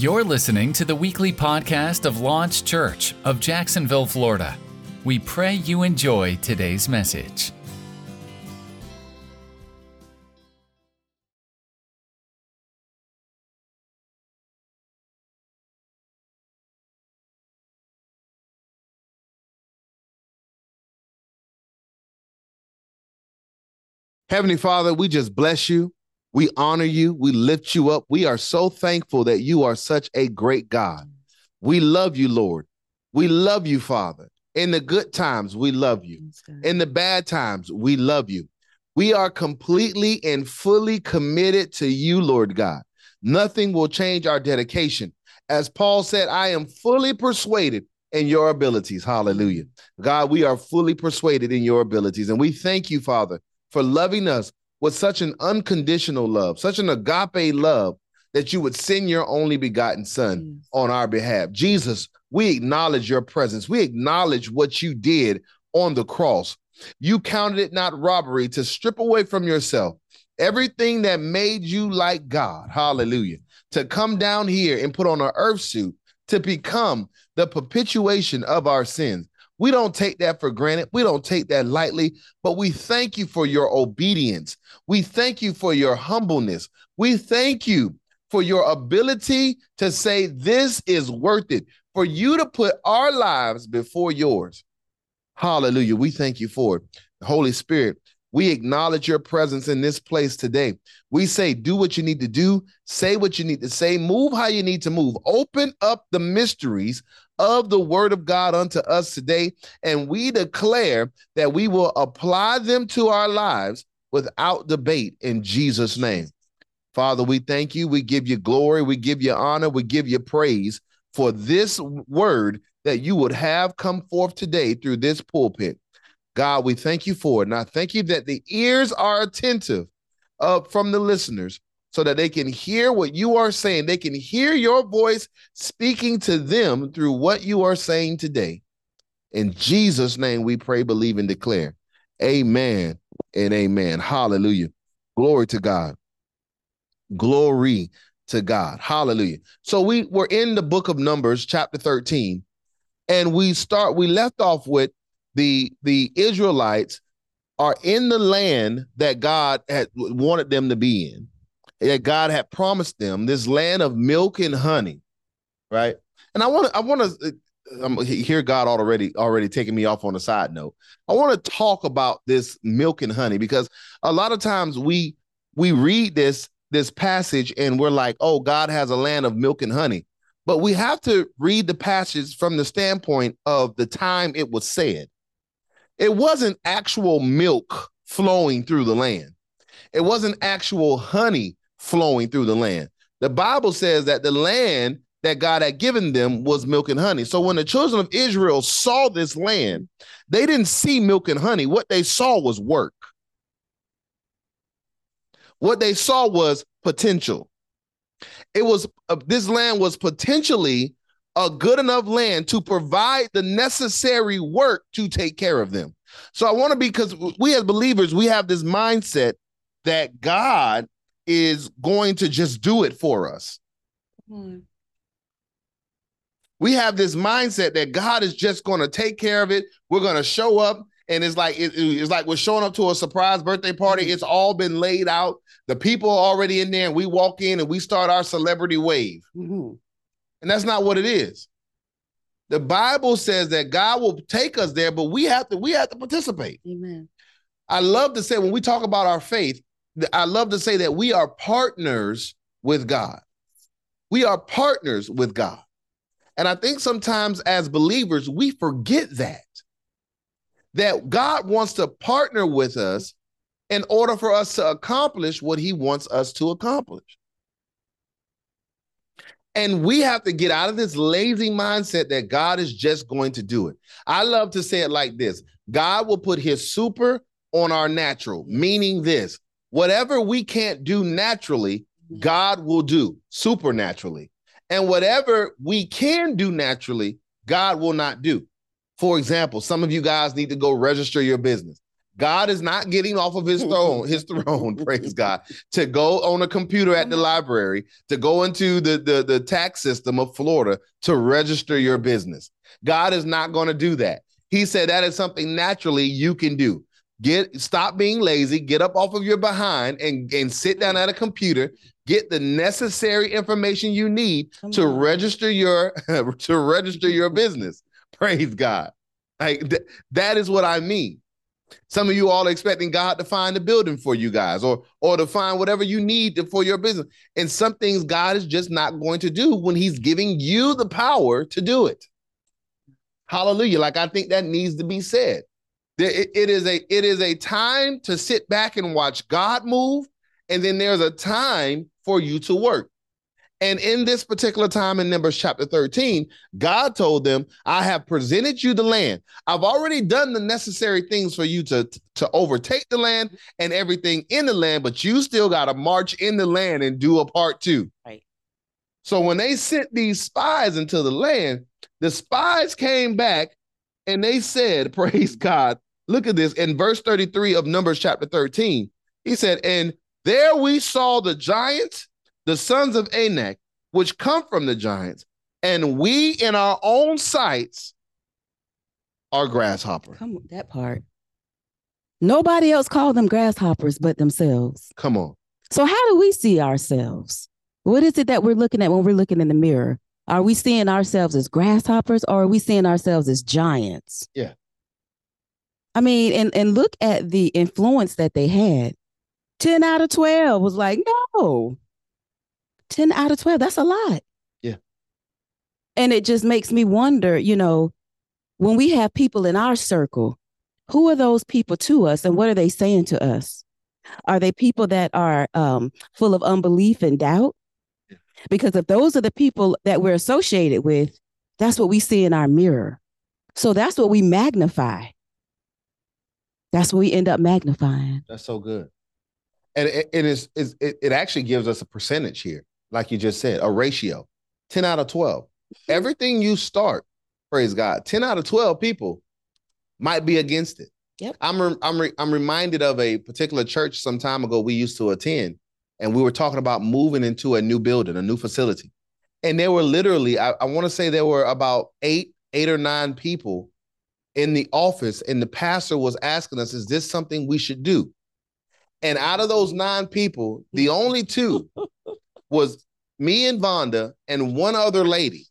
You're listening to the weekly podcast of Launch Church of Jacksonville, Florida. We pray you enjoy today's message. Heavenly Father, we just bless you. We honor you. We lift you up. We are so thankful that you are such a great God. We love you, Lord. We love you, Father. In the good times, we love you. In the bad times, we love you. We are completely and fully committed to you, Lord God. Nothing will change our dedication. As Paul said, I am fully persuaded in your abilities. Hallelujah. God, we are fully persuaded in your abilities. And we thank you, Father, for loving us with such an unconditional love, such an agape love that you would send your only begotten son on our behalf. Jesus, we acknowledge your presence. We acknowledge what you did on the cross. You counted it not robbery to strip away from yourself everything that made you like God. Hallelujah. To come down here and put on an earth suit to become the perpetuation of our sins. We don't take that for granted. We don't take that lightly, but we thank you for your obedience. We thank you for your humbleness. We thank you for your ability to say, This is worth it, for you to put our lives before yours. Hallelujah. We thank you for it. Holy Spirit, we acknowledge your presence in this place today. We say, do what you need to do, say what you need to say, move how you need to move. Open up the mysteries of the word of God unto us today, and we declare that we will apply them to our lives without debate in Jesus' name. Father, we thank you. We give you glory. We give you honor. We give you praise for this word that you would have come forth today through this pulpit. God, we thank you for it. And I thank you that the ears are attentive uh, from the listeners so that they can hear what you are saying. They can hear your voice speaking to them through what you are saying today. In Jesus' name, we pray, believe, and declare. Amen and amen. Hallelujah. Glory to God. Glory to God. Hallelujah. So we were in the book of Numbers, chapter 13, and we start, we left off with the the Israelites are in the land that God had wanted them to be in that God had promised them, this land of milk and honey, right? And I want to, I want to, uh, I'm hear God already already taking me off on a side note. I want to talk about this milk and honey because a lot of times we we read this this passage and we're like, oh, God has a land of milk and honey. But we have to read the passage from the standpoint of the time it was said. It wasn't actual milk flowing through the land. It wasn't actual honey flowing through the land. The Bible says that the land that God had given them was milk and honey. So when the children of Israel saw this land, they didn't see milk and honey. What they saw was work. What they saw was potential. It was uh, this land was potentially a good enough land to provide the necessary work to take care of them. So I want to be because we as believers, we have this mindset that God is going to just do it for us. Mm. We have this mindset that God is just going to take care of it. We're going to show up, and it's like it, it's like we're showing up to a surprise birthday party. Mm-hmm. It's all been laid out. The people are already in there, and we walk in and we start our celebrity wave. Mm-hmm. And that's not what it is. The Bible says that God will take us there, but we have to we have to participate. Amen. I love to say when we talk about our faith, I love to say that we are partners with God. We are partners with God. And I think sometimes as believers, we forget that. That God wants to partner with us in order for us to accomplish what he wants us to accomplish. And we have to get out of this lazy mindset that God is just going to do it. I love to say it like this God will put his super on our natural, meaning this whatever we can't do naturally, mm-hmm. God will do supernaturally. And whatever we can do naturally, God will not do. For example, some of you guys need to go register your business. God is not getting off of his throne, his throne, praise God, to go on a computer at the mm-hmm. library, to go into the, the, the tax system of Florida to register your business. God is not going to do that. He said that is something naturally you can do. Get stop being lazy, get up off of your behind and, and sit down at a computer, get the necessary information you need Come to on. register your to register your business. Praise God. Like th- that is what I mean. Some of you all are expecting God to find a building for you guys or or to find whatever you need to, for your business. And some things God is just not going to do when he's giving you the power to do it. Hallelujah. Like I think that needs to be said. It, it is a it is a time to sit back and watch God move, and then there's a time for you to work. And in this particular time in Numbers chapter 13, God told them, I have presented you the land. I've already done the necessary things for you to, to overtake the land and everything in the land, but you still got to march in the land and do a part two. Right. So when they sent these spies into the land, the spies came back and they said, Praise God, Look at this in verse 33 of Numbers chapter 13. He said, And there we saw the giants, the sons of Anak, which come from the giants, and we in our own sights are grasshopper. Come on, that part. Nobody else called them grasshoppers but themselves. Come on. So, how do we see ourselves? What is it that we're looking at when we're looking in the mirror? Are we seeing ourselves as grasshoppers or are we seeing ourselves as giants? Yeah. I mean, and and look at the influence that they had. 10 out of 12 was like, no. 10 out of 12, that's a lot. Yeah. And it just makes me wonder, you know, when we have people in our circle, who are those people to us and what are they saying to us? Are they people that are um, full of unbelief and doubt? Yeah. Because if those are the people that we're associated with, that's what we see in our mirror. So that's what we magnify. That's what we end up magnifying. That's so good. And it, it is it, it actually gives us a percentage here, like you just said, a ratio 10 out of 12. Mm-hmm. Everything you start, praise God, 10 out of 12 people might be against it. Yep. I'm re- I'm re- I'm reminded of a particular church some time ago we used to attend, and we were talking about moving into a new building, a new facility. And there were literally, I, I want to say there were about eight, eight or nine people in the office and the pastor was asking us, is this something we should do? And out of those nine people, the only two was me and Vonda and one other lady.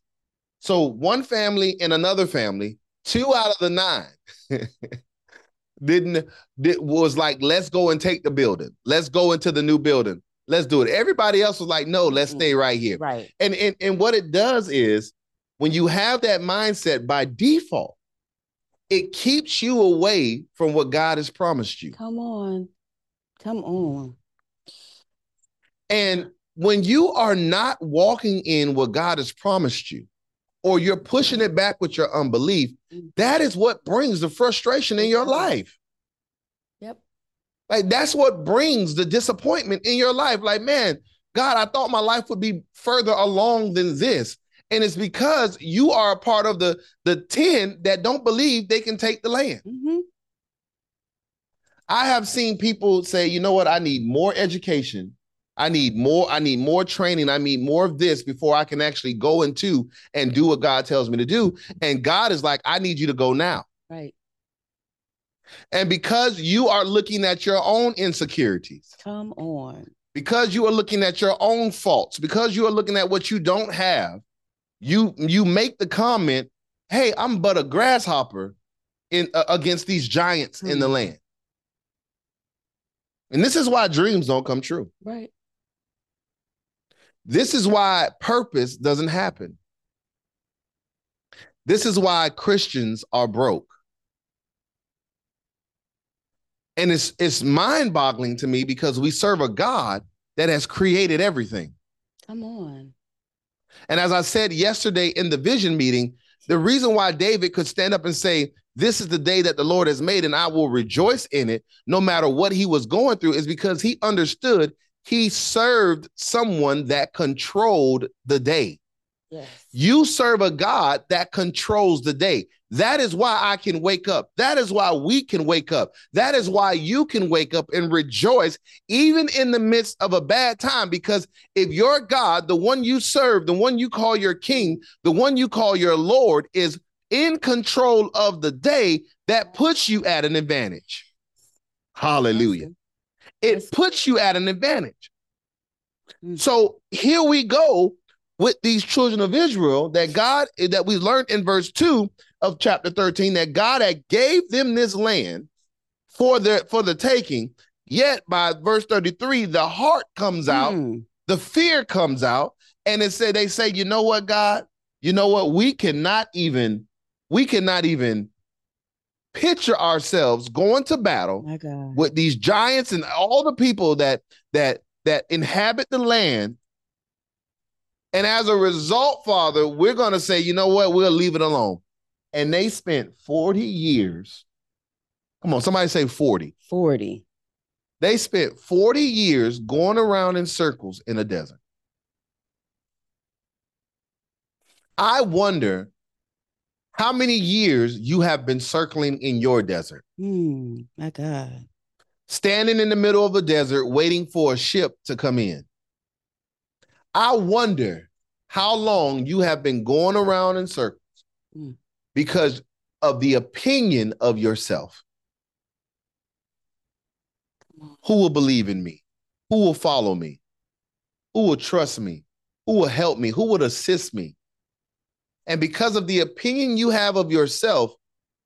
So one family and another family, two out of the nine didn't did, was like, let's go and take the building. Let's go into the new building. Let's do it. Everybody else was like, no, let's stay right here. Right. And and, and what it does is when you have that mindset by default, it keeps you away from what God has promised you. Come on. Come on. And when you are not walking in what God has promised you, or you're pushing it back with your unbelief, mm. that is what brings the frustration in your life. Yep. Like that's what brings the disappointment in your life. Like, man, God, I thought my life would be further along than this and it's because you are a part of the the 10 that don't believe they can take the land. Mm-hmm. i have seen people say you know what? I need more education. I need more i need more training. I need more of this before i can actually go into and do what god tells me to do. And god is like i need you to go now. Right. And because you are looking at your own insecurities come on. because you are looking at your own faults because you are looking at what you don't have you you make the comment, "Hey, I'm but a grasshopper in uh, against these giants mm-hmm. in the hmm. land." And this is why dreams don't come true. Right. This is why purpose doesn't happen. This is why Christians are broke. And it's it's mind-boggling to me because we serve a God that has created everything. Come on. And as I said yesterday in the vision meeting, the reason why David could stand up and say, This is the day that the Lord has made, and I will rejoice in it, no matter what he was going through, is because he understood he served someone that controlled the day. Yes. You serve a God that controls the day. That is why I can wake up. That is why we can wake up. That is why you can wake up and rejoice, even in the midst of a bad time. Because if your God, the one you serve, the one you call your king, the one you call your Lord, is in control of the day, that puts you at an advantage. Hallelujah. It puts you at an advantage. Mm. So here we go with these children of Israel that God that we learned in verse 2 of chapter 13 that God had gave them this land for the for the taking. Yet by verse 33, the heart comes out, Mm. the fear comes out, and it said they say, you know what, God, you know what? We cannot even, we cannot even picture ourselves going to battle with these giants and all the people that that that inhabit the land and as a result father we're going to say you know what we'll leave it alone and they spent 40 years come on somebody say 40 40. they spent 40 years going around in circles in a desert i wonder how many years you have been circling in your desert Mm. My God. standing in the middle of a desert waiting for a ship to come in. I wonder how long you have been going around in circles Mm. because of the opinion of yourself. Who will believe in me? Who will follow me? Who will trust me? Who will help me? Who would assist me? And because of the opinion you have of yourself,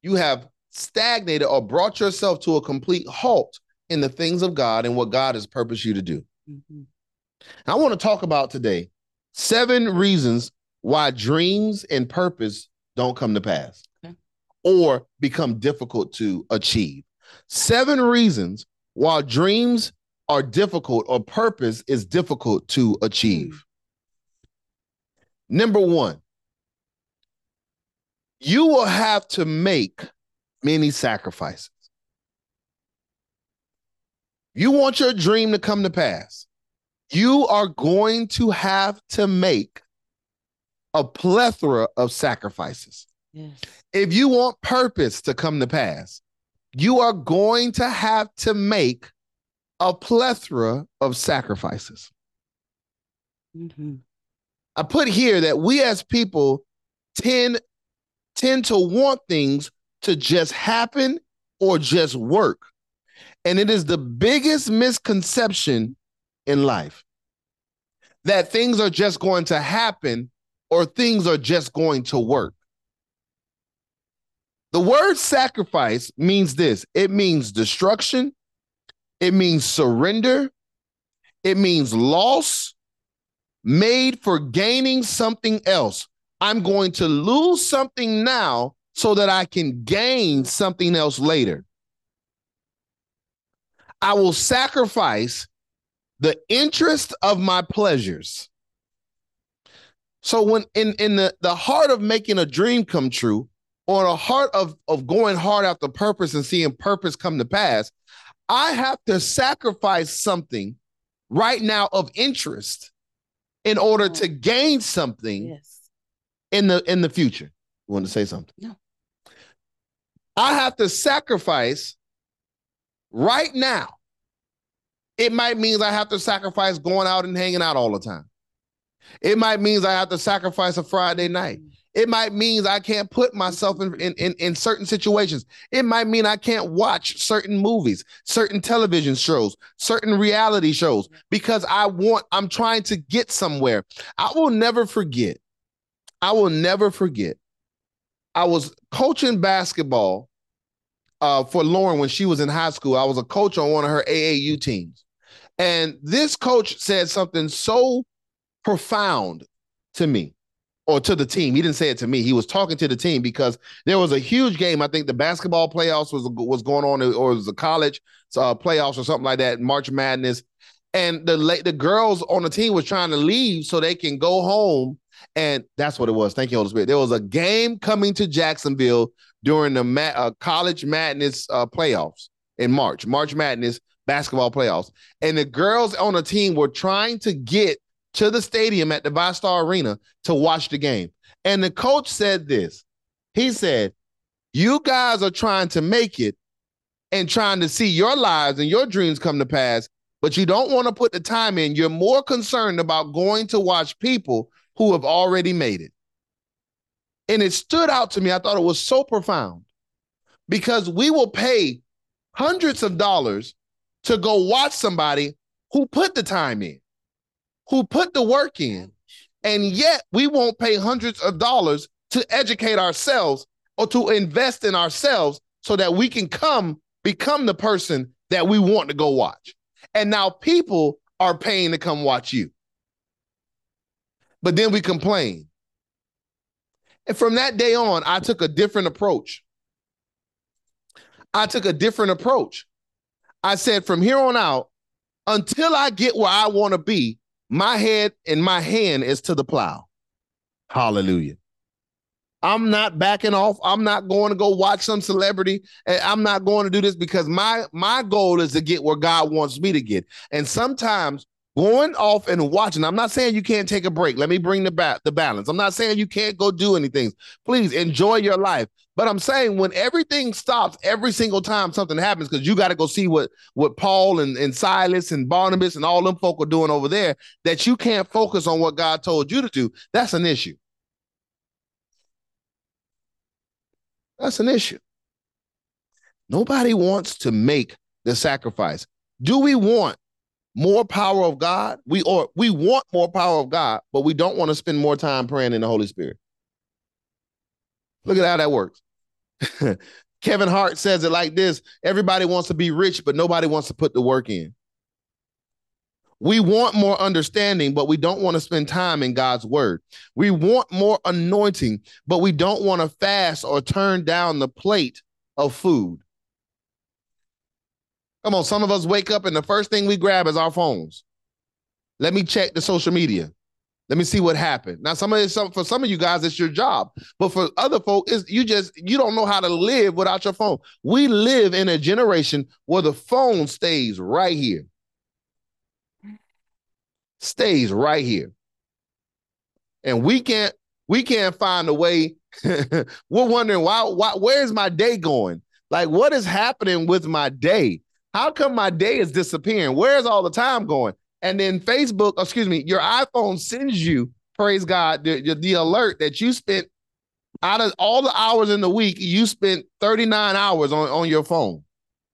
you have stagnated or brought yourself to a complete halt in the things of God and what God has purposed you to do. Mhm. I want to talk about today seven reasons why dreams and purpose don't come to pass Okay. or become difficult to achieve. Seven reasons why dreams are difficult or purpose is difficult to achieve. Number one, you will have to make many sacrifices. You want your dream to come to pass. You are going to have to make a plethora of sacrifices. Yes. If you want purpose to come to pass, you are going to have to make a plethora of sacrifices. Mhm. I put here that we as people tend tend to want things to just happen or just work. And it is the biggest misconception in life that things are just going to happen or things are just going to work. The word sacrifice means this it means destruction, it means surrender, it means loss made for gaining something else. I'm going to lose something now so that I can gain something else later. I will sacrifice the interest of my pleasures. So when in in the the heart of making a dream come true or the heart of of going hard after purpose and seeing purpose come to pass, I have to sacrifice something right now of interest in order to mm. gain something Yes. in the in the future. You want to say something? No. I have to sacrifice right now. It might mean I have to sacrifice going out and hanging out all the time. It might mean I have to sacrifice a Friday night. It might mean I can't put myself in, in, in, in certain situations. It might mean I can't watch certain movies, certain television shows, certain reality shows because I want, I'm trying to get somewhere. I will never forget. I will never forget. I was coaching basketball uh, for Lauren when she was in high school. I was a coach on one of her AAU teams. And this coach said something so profound to me or to the team. He didn't say it to me. He was talking to the team because there was a huge game. I think the basketball playoffs was was going on, or it was the college uh, playoffs or something like that, March Madness. And the the girls on the team was trying to leave so they can go home. And that's what it was. Thank you, Holy Spirit. There was a game coming to Jacksonville during the ma- uh, college madness uh, playoffs in March, March Madness basketball playoffs. And the girls on the team were trying to get to the stadium at the VyStar Arena to watch the game. And the coach said this. He said, You guys are trying to make it and trying to see your lives and your dreams come to pass, but you don't want to put the time in. You're more concerned about going to watch people who have already made it. And it stood out to me. I thought it was so profound because we will pay hundreds of dollars to go watch somebody who put the time in, who put the work in, and yet we won't pay hundreds of dollars to educate ourselves or to invest in ourselves so that we can come become the person that we want to go watch. And now people are paying to come watch you. But then we complain. And from that day on, I took a different approach. I took a different approach. I said, from here on out, until I get where I want to be, my head and my hand is to the plow. Hallelujah. I'm not backing off. I'm not going to go watch some celebrity. And I'm not going to do this because my my goal is to get where God wants me to get. And sometimes going off and watching. I'm not saying you can't take a break. Let me bring the ba- the balance. I'm not saying you can't go do anything. Please enjoy your life. But I'm saying when everything stops every single time something happens, because you got to go see what what Paul and, and Silas and Barnabas and all them folk are doing over there, that you can't focus on what God told you to do. That's an issue. That's an issue. Nobody wants to make the sacrifice. Do we want more power of God. We or we want more power of God, but we don't want to spend more time praying in the Holy Spirit. Look at how that works. Kevin Hart says it like this everybody wants to be rich, but nobody wants to put the work in. We want more understanding, but we don't want to spend time in God's word. We want more anointing, but we don't want to fast or turn down the plate of food. Come on, some of us wake up and the first thing we grab is our phones. Let me check the social media. Let me see what happened. Now, some of it, some for some of you guys, it's your job, but for other folk, is you just you don't know how to live without your phone. We live in a generation where the phone stays right here, stays right here, and we can't we can't find a way. We're wondering why why where's my day going? Like, what is happening with my day? How come my day is disappearing? Where's all the time going? And then Facebook, excuse me, your iPhone sends you, praise God, the, the alert that you spent out of all the hours in the week, you spent 39 hours on, on your phone.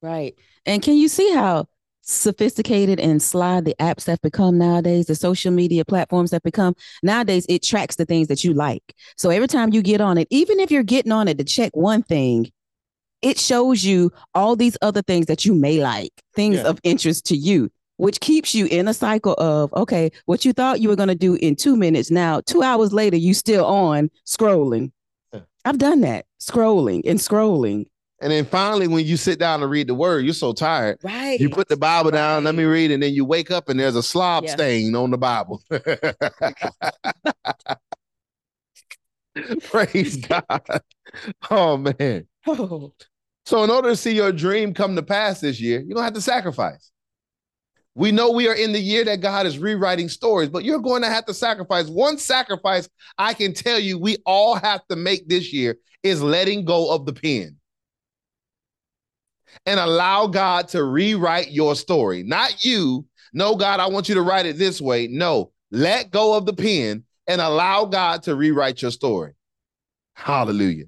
Right. And can you see how sophisticated and sly the apps have become nowadays, the social media platforms have become nowadays, it tracks the things that you like. So every time you get on it, even if you're getting on it to check one thing, it shows you all these other things that you may like, things yeah. of interest to you, which keeps you in a cycle of, okay, what you thought you were going to do in two minutes, now two hours later, you still on scrolling. Yeah. I've done that, scrolling and scrolling. And then finally, when you sit down to read the word, you're so tired. Right. You put the Bible down, right. let me read, and then you wake up and there's a slob yeah. stain on the Bible. Praise God. Oh man. So, in order to see your dream come to pass this year, you're going to have to sacrifice. We know we are in the year that God is rewriting stories, but you're going to have to sacrifice. One sacrifice I can tell you we all have to make this year is letting go of the pen and allow God to rewrite your story. Not you. No, God, I want you to write it this way. No, let go of the pen and allow God to rewrite your story. Hallelujah.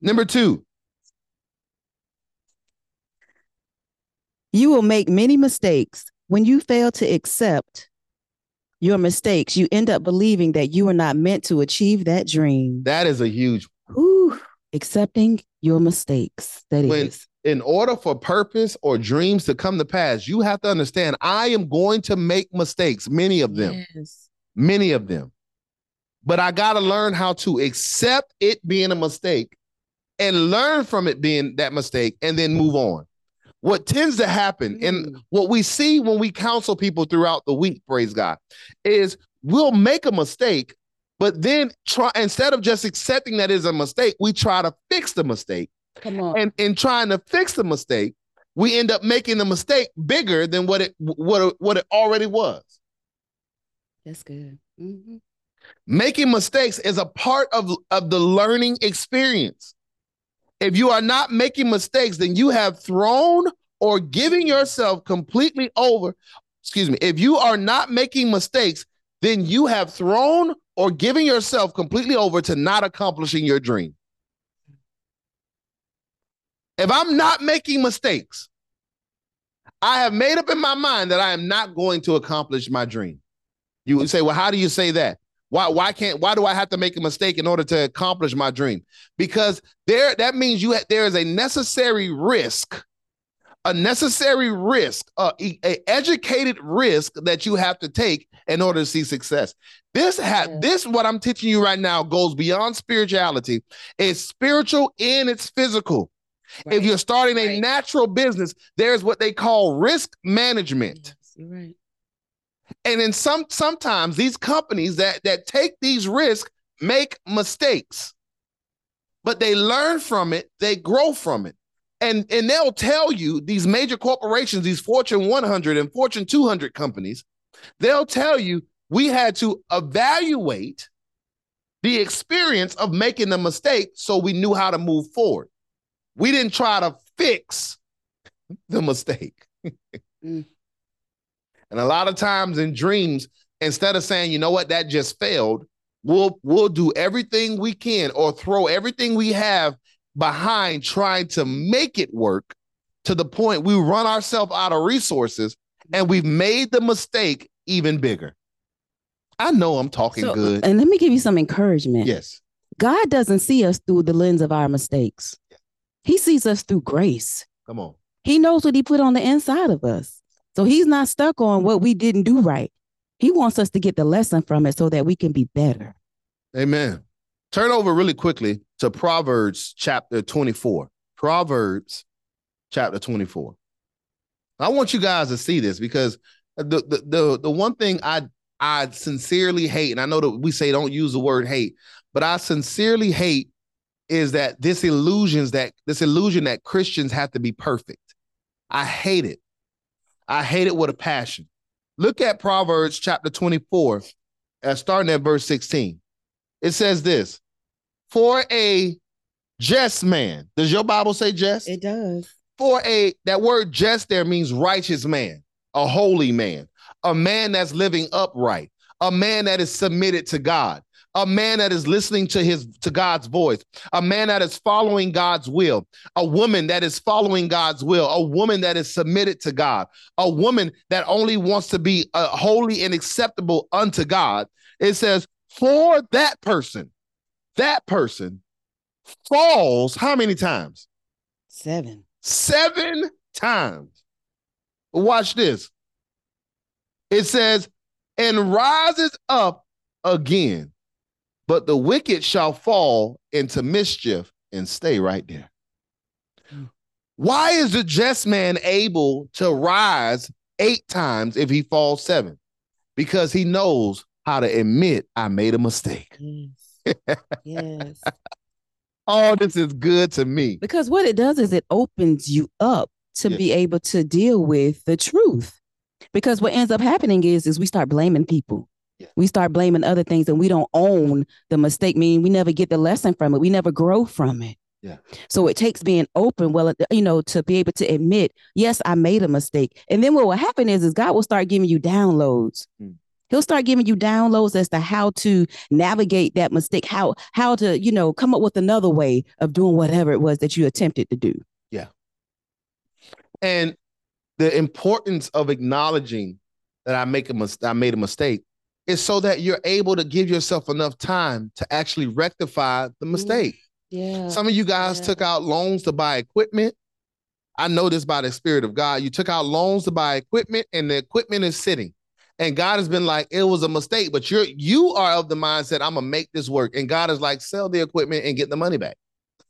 Number two, You will make many mistakes. When you fail to accept your mistakes, you end up believing that you are not meant to achieve that dream. That is a huge. Ooh, accepting your mistakes. That when, is. In order for purpose or dreams to come to pass, you have to understand I am going to make mistakes, many of them. Yes. Many of them. But I got to learn how to accept it being a mistake and learn from it being that mistake and then move on what tends to happen and mm. what we see when we counsel people throughout the week praise god is we'll make a mistake but then try instead of just accepting that is a mistake we try to fix the mistake Come on. and in trying to fix the mistake we end up making the mistake bigger than what it what what it already was That's good. Mm-hmm. Making mistakes is a part of, of the learning experience. If you are not making mistakes, then you have thrown or giving yourself completely over. Excuse me. If you are not making mistakes, then you have thrown or giving yourself completely over to not accomplishing your dream. If I'm not making mistakes, I have made up in my mind that I am not going to accomplish my dream. You would say, well, how do you say that? Why, why can't why do I have to make a mistake in order to accomplish my dream? Because there that means you ha- there is a necessary risk, a necessary risk, uh, a, a educated risk that you have to take in order to see success. This ha- yeah. this what I'm teaching you right now goes beyond spirituality. It's spiritual and it's physical. Right. If you're starting right. a natural business, there's what they call risk management. Yes, right. And then some sometimes these companies that that take these risks make mistakes. But they learn from it, they grow from it. And and they'll tell you these major corporations, these Fortune 100 and Fortune 200 companies, they'll tell you we had to evaluate the experience of making the mistake so we knew how to move forward. We didn't try to fix the mistake. mm. And a lot of times in dreams, instead of saying, you know what, that just failed, we'll we'll do everything we can or throw everything we have behind trying to make it work to the point we run ourselves out of resources and we've made the mistake even bigger. I know I'm talking so, good. And let me give you some encouragement. Yes. God doesn't see us through the lens of our mistakes. He sees us through grace. Come on. He knows what he put on the inside of us. So he's not stuck on what we didn't do right. He wants us to get the lesson from it so that we can be better. Amen. Turn over really quickly to Proverbs chapter 24. Proverbs chapter 24. I want you guys to see this because the the the, the one thing I I sincerely hate, and I know that we say don't use the word hate, but I sincerely hate is that this illusions that this illusion that Christians have to be perfect. I hate it. I hate it with a passion. Look at Proverbs chapter 24, uh, starting at verse 16. It says this For a just man, does your Bible say just? It does. For a, that word just there means righteous man, a holy man, a man that's living upright, a man that is submitted to God a man that is listening to his to God's voice, a man that is following God's will, a woman that is following God's will, a woman that is submitted to God, a woman that only wants to be uh, holy and acceptable unto God. It says, for that person, that person falls how many times? Seven. Seven times. Watch this. It says, and rises up again but the wicked shall fall into mischief and stay right there. Why is the just man able to rise eight times if he falls seven? Because he knows how to admit I made a mistake. Yes. yes. All this is good to me. Because what it does is it opens you up to yes. be able to deal with the truth. Because what ends up happening is is we start blaming people. We start blaming other things and we don't own the mistake, meaning we never get the lesson from it. We never grow from it. Yeah. So it takes being open, well, you know, to be able to admit, yes, I made a mistake. And then what will happen is, is God will start giving you downloads. Mm. He'll start giving you downloads as to how to navigate that mistake, how how to, you know, come up with another way of doing whatever it was that you attempted to do. Yeah. And the importance of acknowledging that I make a mis- I made a mistake is so that you're able to give yourself enough time to actually rectify the mistake. Yeah. Some of you guys yeah. took out loans to buy equipment. I know this by the Spirit of God. You took out loans to buy equipment, and the equipment is sitting. And God has been like, it was a mistake, but you're you are of the mindset, I'm gonna make this work. And God is like, sell the equipment and get the money back.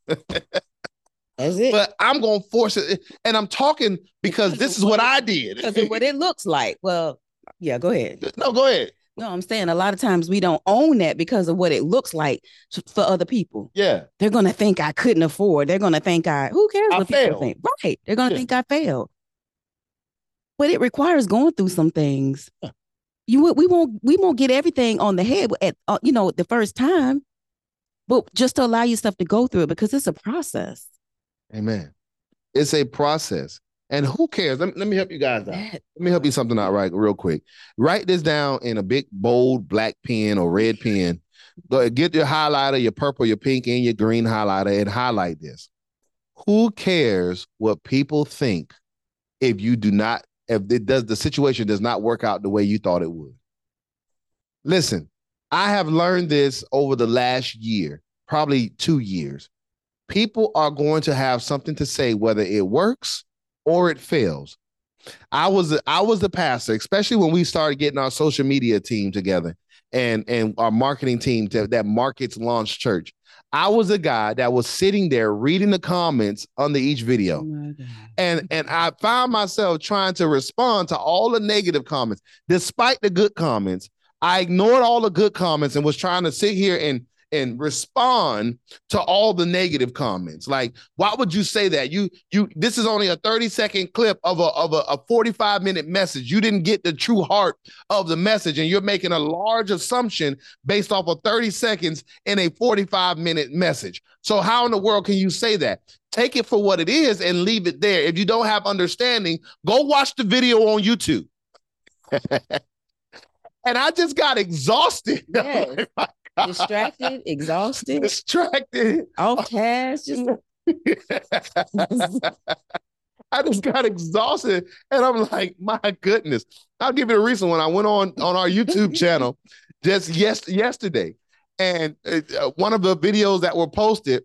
That's it. But I'm gonna force it. And I'm talking because this is what I did. Because of what it looks like. Well, yeah, go ahead. No, go ahead. No, I'm saying a lot of times we don't own that because of what it looks like for other people. Yeah. They're gonna think I couldn't afford. They're gonna think I who cares I what failed. people think. Right. They're gonna yeah. think I failed. But it requires going through some things. you we won't we won't get everything on the head at uh, you know the first time, but just to allow yourself to go through it because it's a process. Amen. It's a process. And who cares? Let me, let me help you guys out. Let me help you something out right real quick. Write this down in a big bold black pen or red pen. Go get your highlighter, your purple, your pink, and your green highlighter, and highlight this. Who cares what people think if you do not, if it does the situation does not work out the way you thought it would? Listen, I have learned this over the last year, probably two years. People are going to have something to say whether it works or it fails. I was I was the pastor, especially when we started getting our social media team together and and our marketing team to, that markets launch church. I was a guy that was sitting there reading the comments under each video. Oh and and I found myself trying to respond to all the negative comments despite the good comments. I ignored all the good comments and was trying to sit here and and respond to all the negative comments. Like, why would you say that? You you this is only a 30 second clip of a of a, a 45 minute message. You didn't get the true heart of the message, and you're making a large assumption based off of 30 seconds in a 45 minute message. So how in the world can you say that? Take it for what it is and leave it there. If you don't have understanding, go watch the video on YouTube. and I just got exhausted. Yes distracted, exhausted, distracted, off task. Just I just got exhausted, and I'm like, my goodness. I'll give you a reason. When I went on on our YouTube channel just yes yesterday, and uh, one of the videos that were posted,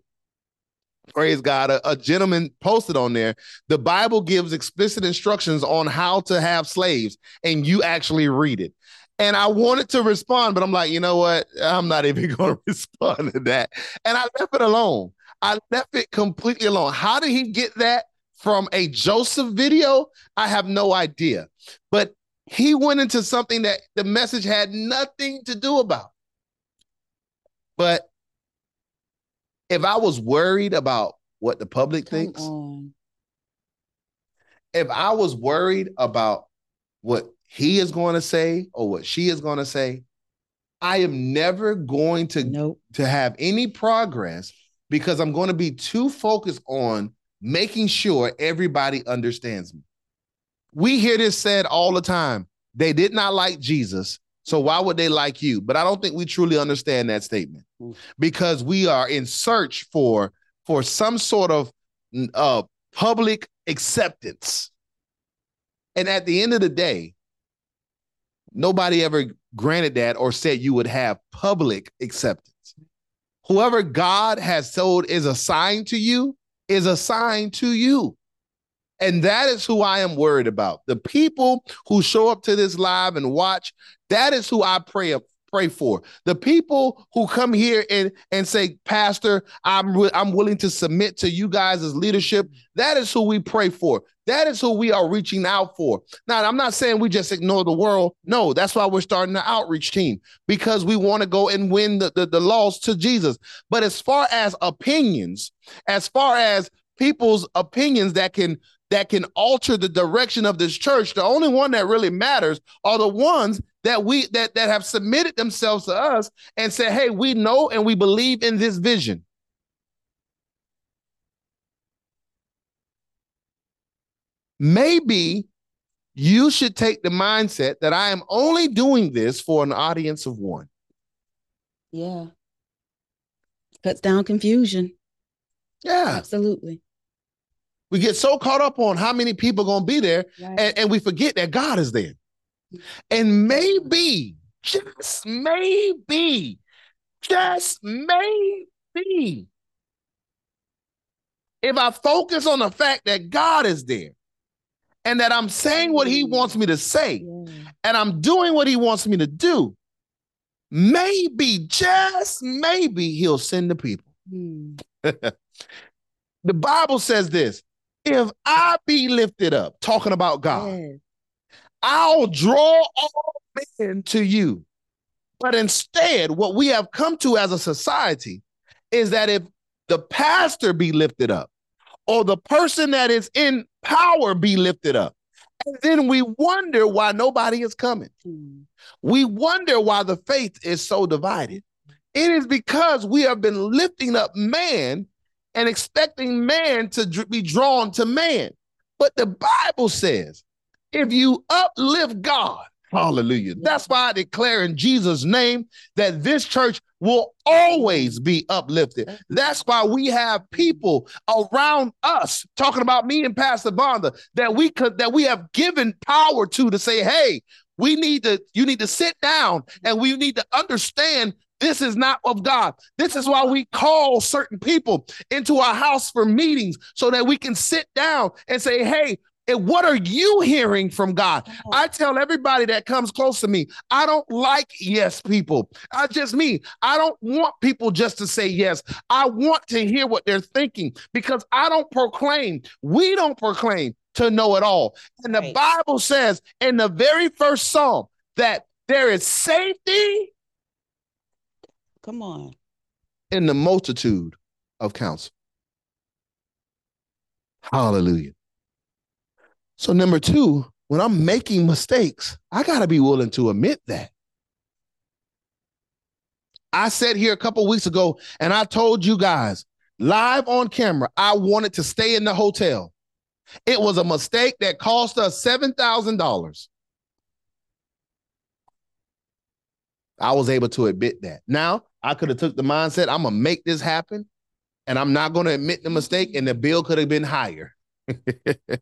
praise God, a, a, gentleman posted on there. The Bible gives explicit instructions on how to have slaves, and you actually read it. And I wanted to respond, but I'm like, you know what? I'm not even going to respond to that. And I left it alone. I left it completely alone. How did he get that from a Joseph video? I have no idea. But he went into something that the message had nothing to do about. But if I was worried about what the public Come thinks, on. if I was worried about what he is going to say or what she is going to say, I am never going to nope. to have any progress because I'm going to be too focused on making sure everybody understands me. We hear this said all the time. They did not like Jesus, so why would they like you? But I don't think we truly understand that statement because we are in search for for some sort of uh, public acceptance. And at the end of the day, Nobody ever granted that or said you would have public acceptance. Whoever God has told is assigned to you is assigned to you. And that is who I am worried about. The people who show up to this live and watch, that is who I pray pray for. The people who come here and, and say, Pastor, I'm, I'm willing to submit to you guys as leadership. That is who we pray for. That is who we are reaching out for. Now, I'm not saying we just ignore the world. No, that's why we're starting the outreach team because we want to go and win the, the, the to Jesus. But as far as opinions, as far as people's opinions that can that can alter the direction of this church, the only one that really matters are the ones that we that that have submitted themselves to us and said, "Hey, we know and we believe in this vision." Maybe you should take the mindset that I am only doing this for an audience of one. Yeah. Cuts down confusion. Yeah. Absolutely. We get so caught up on how many people are going to be there right. and, and we forget that God is there. And maybe, just maybe, just maybe, if I focus on the fact that God is there and that I'm saying what He wants me to say and I'm doing what He wants me to do, maybe, just maybe, He'll send the people. Mm. the Bible says this if I be lifted up, talking about God, yes. I'll draw all men to you. But instead, what we have come to as a society is that if the pastor be lifted up, or the person that is in power be lifted up, And then we wonder why nobody is coming. Mm. We wonder why the faith is so divided. It is because we have been lifting up man and expecting man to be drawn to man. But the Bible says, if you uplift God, hallelujah. That's why I declare in Jesus' name that this church will always be uplifted. That's why we have people around us talking about me and Pastor Vonda that we could that we have given power to to say, hey, we need to, you need to sit down and we need to understand this is not of God. This is why we call certain people into our house for meetings so that we can sit down and say, hey, and what are you hearing from God? Oh. I tell everybody that comes close to me, I don't like yes people. I just me. I don't want people just to say yes. I want to hear what they're thinking because I don't proclaim. We don't proclaim to know it all. And the Right. Bible says in the very first psalm that there is safety Come on. in the multitude of counsel. Hallelujah. So, number two, when I'm making mistakes, I got to be willing to admit that. I said here a couple weeks ago, and I told you guys live on camera, I wanted to stay in the hotel. It was a mistake that cost us $7,000. I was able to admit that. Now, I could have took the mindset, I'm going to make this happen, and I'm not going to admit the mistake, and the bill could have been higher. Praise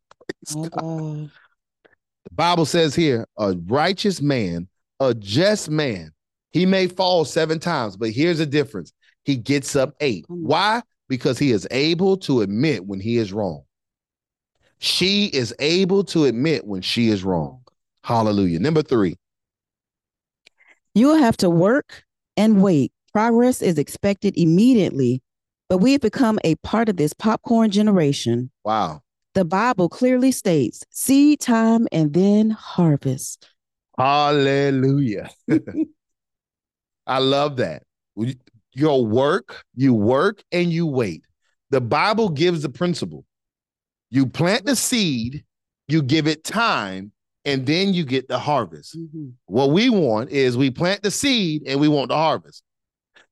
Oh, God. God. The Bible says here, a righteous man, a just man, he may fall seven times, but here's the difference. He gets up eight. Why? Because he is able to admit when he is wrong. She is able to admit when she is wrong. Hallelujah. Number three, You'll have to work and wait. Progress is expected immediately, but we have become a part of this popcorn generation. wow. The Bible clearly states seed time and then harvest. Hallelujah. I love that. Your work, you work and you wait. The Bible gives the principle. You plant the seed, you give it time, and then you get the harvest. Mm-hmm. What we want is we plant the seed and we want the harvest.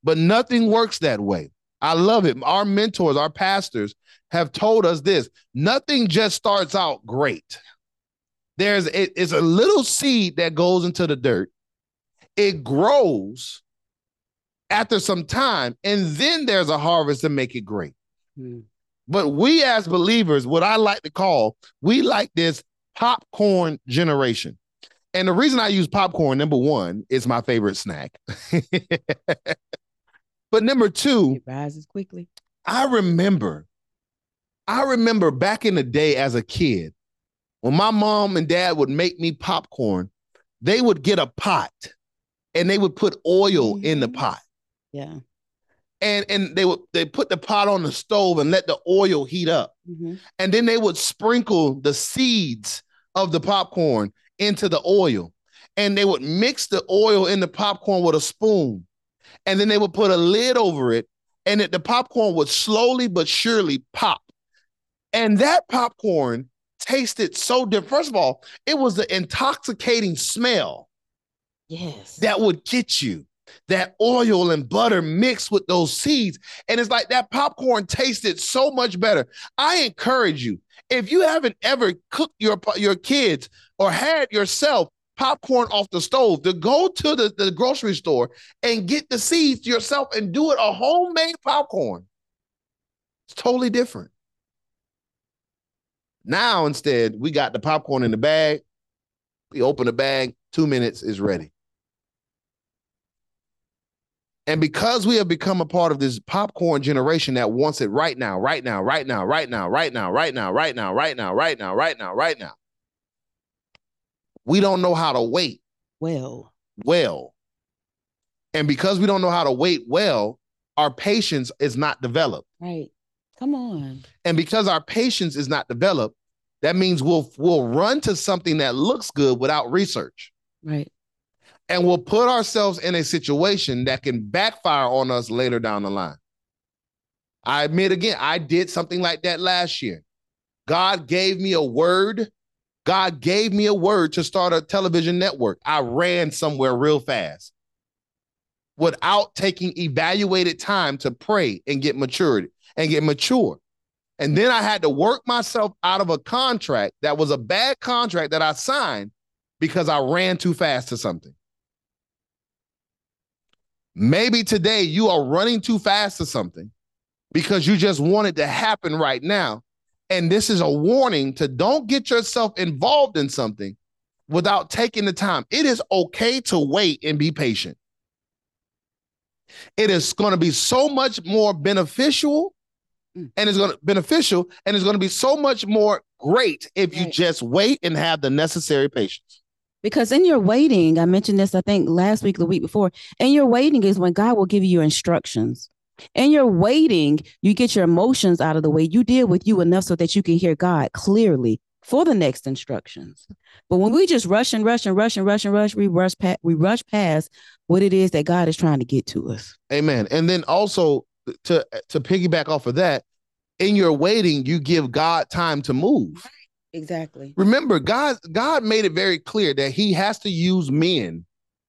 But nothing works that way. I love it. Our mentors, our pastors have told us this nothing just starts out great. There's it is a little seed that goes into the dirt. It grows after some time, and then there's a harvest to make it great. Mhm. But we as believers, what I like to call, we like this popcorn generation. And the reason I use popcorn, number one, is my favorite snack. but number two, It rises quickly. I remember, I remember back in the day as a kid, when my mom and dad would make me popcorn, they would get a pot and they would put oil in the pot. Yeah. And and they would they put the pot on the stove and let the oil heat up. Mhm. And then they would sprinkle the seeds of the popcorn into the oil. And they would mix the oil in the popcorn with a spoon. And then they would put a lid over it. And it, the popcorn would slowly but surely pop. And that popcorn tasted so different. First of all, it was the intoxicating smell Yes. that would get you that oil and butter mixed with those seeds. And it's like that popcorn tasted so much better. I encourage you, if you haven't ever cooked your, your kids or had yourself popcorn off the stove, to go to the, the grocery store and get the seeds yourself and do it a homemade popcorn. It's totally different. Now, instead, we got the popcorn in the bag. We open the bag, two minutes is ready. And because we have become a part of this popcorn generation that wants it right now, right now, right now, right now, right now, right now, right now, right now, right now, right now, right now, we don't know how to wait well. well. And because we don't know how to wait well, our patience is not developed. Right. Come on. And because our patience is not developed, that means we'll we'll run to something that looks good without research. Right. and we'll put ourselves in a situation that can backfire on us later down the line. I admit again, I did something like that last year. God gave me a word. God gave me a word to start a television network. I ran somewhere real fast without taking evaluated time to pray and get maturity and get mature. And then I had to work myself out of a contract that was a bad contract that I signed because I ran too fast to something. Maybe today you are running too fast to something because you just want it to happen right now. And this is a warning to don't get yourself involved in something without taking the time. It is okay to wait and be patient. It is going to be so much more beneficial Mm. and it's going to be beneficial and it's going to be so much more great if you just wait and have the necessary patience. Because in your waiting i mentioned this i think last week the week before and your waiting is when god will give you your instructions. In your waiting you get your emotions out of the way. You deal with you enough so that you can hear god clearly for the next instructions. But when we just rush and rush and rush and rush and rush we rush past we rush past what it is that god is trying to get to us. Amen. And then also to to piggyback off of that, in your waiting, you give God time to move. Exactly. Remember, God God made it very clear that He has to use men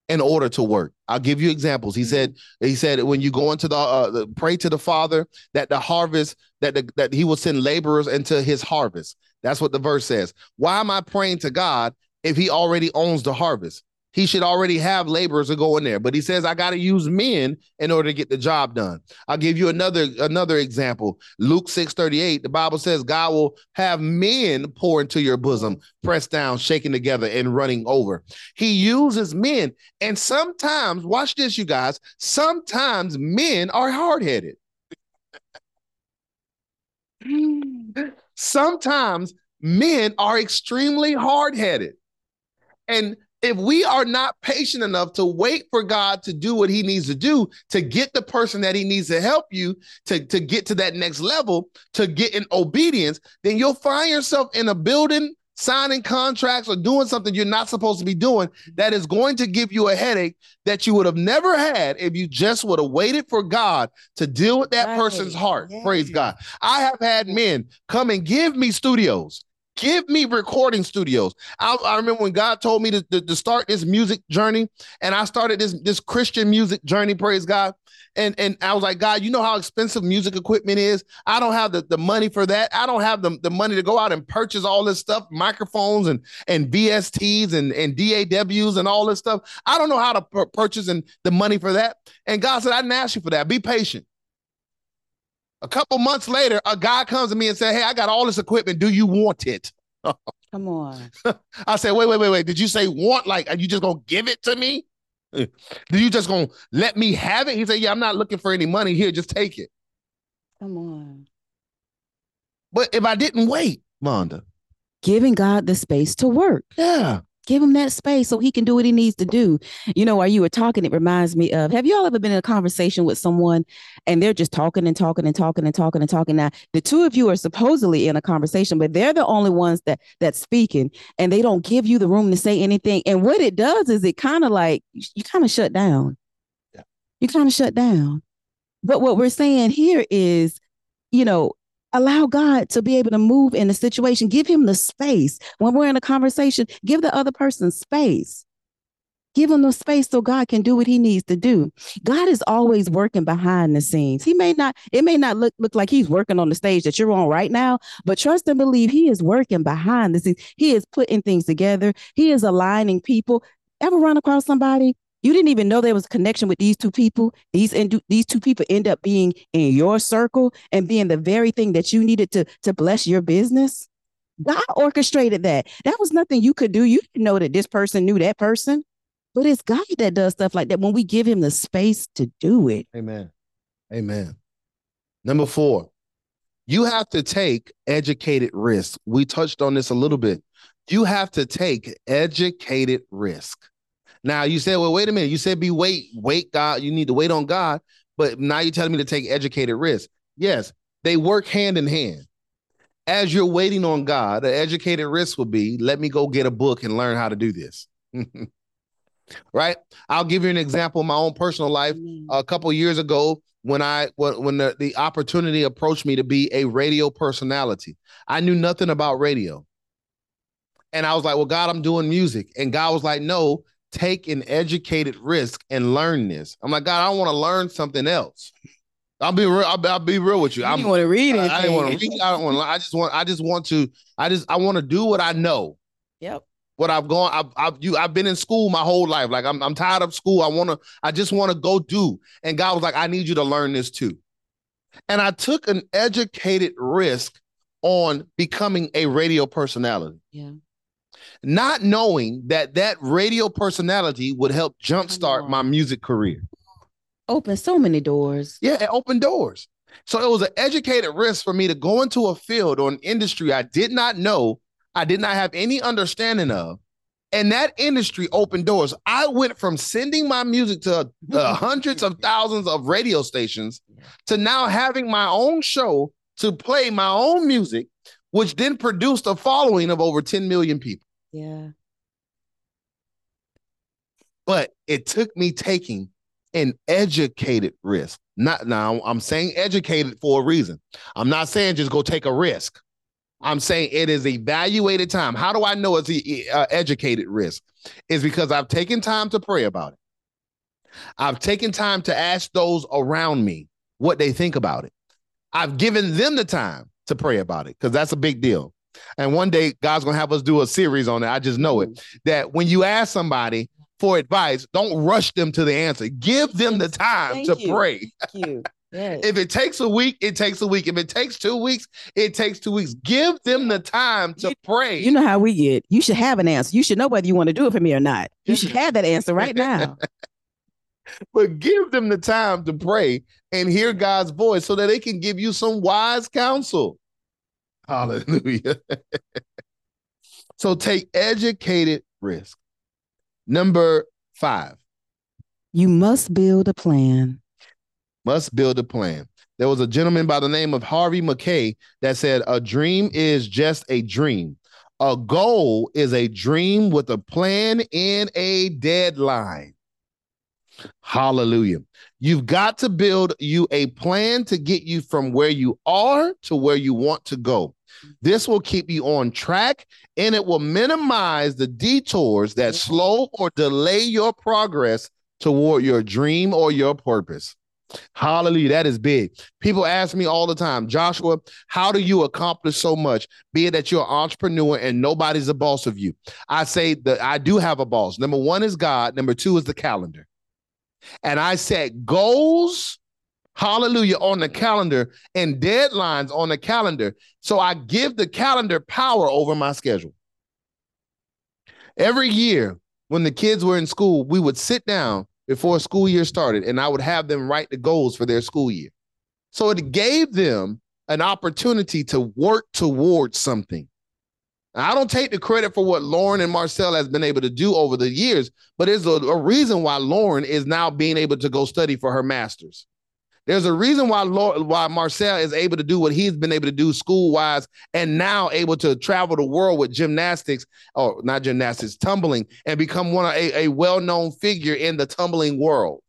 in order to work. I'll give you examples. He said he said when you go into the, uh, the pray to the Father that the harvest that the, that He will send laborers into His harvest. That's what the verse says. Why am I praying to God if He already owns the harvest? He should already have laborers to go in there. But he says, I got to use men in order to get the job done. I'll give you another another example. Luke 6 38, the Bible says God will have men pour into your bosom, pressed down, shaken together, and running over. He uses men. And sometimes, watch this, you guys, sometimes men are hard-headed. sometimes men are extremely hard-headed. And if we are not patient enough to wait for God to do what he needs to do to get the person that he needs to help you to, to get to that next level, to get in obedience, then you'll find yourself in a building signing contracts or doing something you're not supposed to be doing that is going to give you a headache that you would have never had if you just would have waited for God to deal with that right. person's heart. Yeah. Praise God. I have had men come and give me studios Give me recording studios. I, I remember when God told me to, to, to, start this music journey, and I started this this Christian music journey. Praise God. And and I was like, God, you know how expensive music equipment is. I don't have the, the money for that. I don't have the, the money to go out and purchase all this stuff, microphones and and VSTs and and DAWs and all this stuff. I don't know how to purchase and the money for that. And God said, I didn't ask you for that. Be patient. A couple months later, a guy comes to me and said, Hey, I got all this equipment. Do you want it? Come on. I said, wait, wait, wait, wait. Did you say want? Like, are you just gonna give it to me? Did you just gonna let me have it? He said, Yeah, I'm not looking for any money here. Just take it. Come on. But if I didn't wait, Vonda. Giving God the space to work. Yeah. Give him that space so he can do what he needs to do. You know, while you were talking, it reminds me of have you all ever been in a conversation with someone and they're just talking and talking and talking and talking and talking? Now, the two of you are supposedly in a conversation, but they're the only ones that that's speaking and they don't give you the room to say anything. And what it does is it kind of like you kind of shut down. Yeah. You kind of shut down. But what we're saying here is, you know, allow God to be able to move in the situation. Give him the space. When we're in a conversation, give the other person space. Give him the space so God can do what he needs to do. God is always working behind the scenes. He may not, it may not look, look like he's working on the stage that you're on right now, but trust and believe he is working behind the scenes. He is putting things together. He is aligning people. Ever run across somebody you didn't even know there was a connection with these two people. These and these two people end up being in your circle and being the very thing that you needed to to bless your business. God orchestrated that. That was nothing you could do. You didn't know that this person knew that person. But it's God that does stuff like that when we give him the space to do it. Amen. Amen. Number four, you have to take educated risk. We touched on this a little bit. You have to take educated risk. Now you said, well, wait a minute. You said be wait, wait, God. You need to wait on God. But now you're telling me to take educated risk. Yes, they work hand in hand. As you're waiting on God, the educated risk will be let me go get a book and learn how to do this. right? I'll give you an example of my own personal life. Mm. A couple years ago, when I when the, the opportunity approached me to be a radio personality, I knew nothing about radio. And I was like, well, God, I'm doing music. And God was like, no, take an educated risk and learn this. I'm like, God, I want to learn something else. I'll be real. I'll, I'll be real with you. I want to read it. I, want to read. I don't want. I just want. I just want to. I just. I want to do what I know. Yep. What I've gone. I've. I've. You. I've been in school my whole life. Like I'm. I'm tired of school. I want to. I just want to go do. And God was like, I need you to learn this too. And I took an educated risk on becoming a radio personality. Yeah. Not knowing that that radio personality would help jumpstart my music career. Open so many doors. Yeah, it opened doors. So it was an educated risk for me to go into a field or an industry I did not know, I did not have any understanding of. And that industry opened doors. I went from sending my music to uh, hundreds of thousands of radio stations to now having my own show to play my own music, which then produced a following of over 10 million people. Yeah. But it took me taking an educated risk. Not now, I'm saying educated for a reason. I'm not saying just go take a risk. I'm saying it is evaluated time. How do I know it's a uh, educated risk? Is because I've taken time to pray about it. I've taken time to ask those around me what they think about it. I've given them the time to pray about it because that's a big deal. And one day God's gonna have us do a series on it. I just know it. Mm. That when you ask somebody for advice, don't rush them to the answer. Give them the time Thank to you. pray. Thank you. Yes. If it takes a week, it takes a week. If it takes two weeks, it takes two weeks. Give them the time to pray. you know how we get. You should have an answer. You should know whether you want to do it for me or not. You should have that answer right now. but give them the time to pray and hear God's voice so that they can give you some wise counsel. Hallelujah. so take educated risk. Number five, You must build a plan. must build a plan. There was a gentleman by the name of Harvey Mackay that said, A dream is just a dream. A goal is a dream with a plan and a deadline. Hallelujah. You've got to build you a plan to get you from where you are to where you want to go. This will keep you on track and it will minimize the detours that slow or delay your progress toward your dream or your purpose. Hallelujah. That is big. People ask me all the time, Joshua, how do you accomplish so much? Be it that you're an entrepreneur and nobody's the boss of you. I say that I do have a boss. Number one is God, number two is the calendar. And I set goals, hallelujah, on the calendar and deadlines on the calendar. So I give the calendar power over my schedule. Every year when the kids were in school, we would sit down before school year started and I would have them write the goals for their school year. So it gave them an opportunity to work towards something. Now, I don't take the credit for what Lauren and Marcel has been able to do over the years, but there's a, a reason why Lauren is now being able to go study for her master's. There's a reason why Lau- why Marcel is able to do what he's been able to do school wise, and now able to travel the world with gymnastics, or not gymnastics, tumbling, and become one of a, a well known figure in the tumbling world.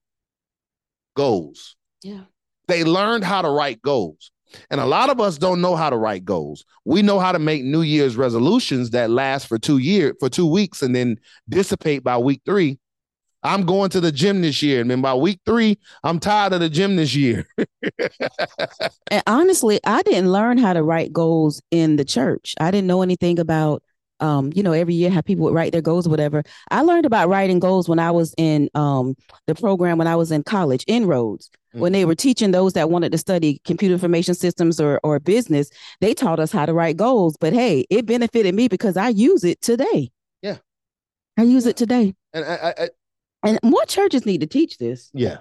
Goals. Yeah. They learned how to write goals. And a lot of us don't know how to write goals. We know how to make New Year's resolutions that last for two years, for two weeks, and then dissipate by week three. I'm going to the gym this year, and then by week three, I'm tired of the gym this year. And honestly, I didn't learn how to write goals in the church. I didn't know anything about, um, you know, every year how people would write their goals or whatever. I learned about writing goals when I was in um, the program when I was in college, Inroads. When they were teaching those that wanted to study computer information systems or or business, they taught us how to write goals. But hey, it benefited me because I use it today. Yeah. I use it today. and I, I, And more churches need to teach this. yeah,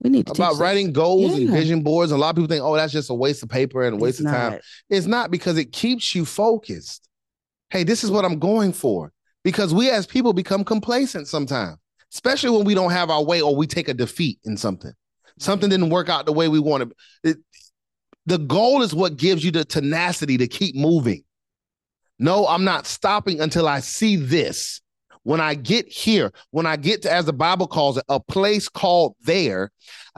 We need to teach about this. writing goals and vision boards. A lot of people think, oh, that's just a waste of paper and a waste It's of time. not. It's not because it keeps you focused. Hey, this is what I'm going for. Because we as people become complacent sometimes, especially when we don't have our way or we take a defeat in something. Something didn't work out the way we wanted. It, the goal is what gives you the tenacity to keep moving. No, I'm not stopping until I see this. When I get here, when I get to, as the Bible calls it, a place called there,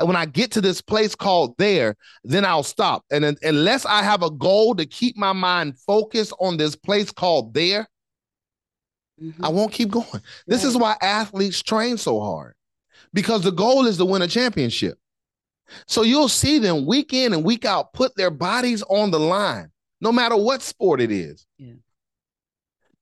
when I get to this place called there, then I'll stop. And un- unless I have a goal to keep my mind focused on this place called there, Mhm. I won't keep going. This is why athletes train so hard because the goal is to win a championship. So you'll see them week in and week out put their bodies on the line, no matter what sport it is. Yeah.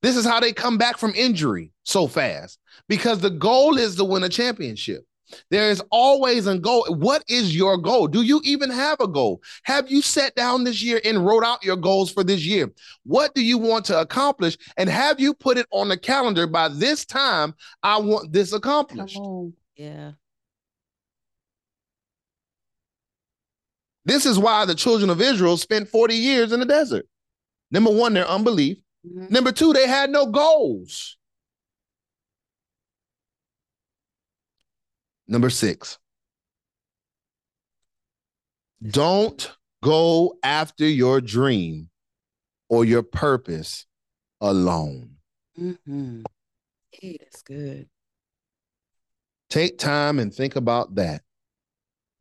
This is how they come back from injury so fast because the goal is to win a championship. There is always a goal. What is your goal? Do you even have a goal? Have you sat down this year and wrote out your goals for this year? What do you want to accomplish? And have you put it on the calendar by this time? I want this accomplished. Yeah. This is why the children of Israel spent 40 years in the desert. Number one, their unbelief. Mhm. Number two, they had no goals. Number six, don't go after your dream or your purpose alone. Mhm. Hey, that's good. Take time and think about that.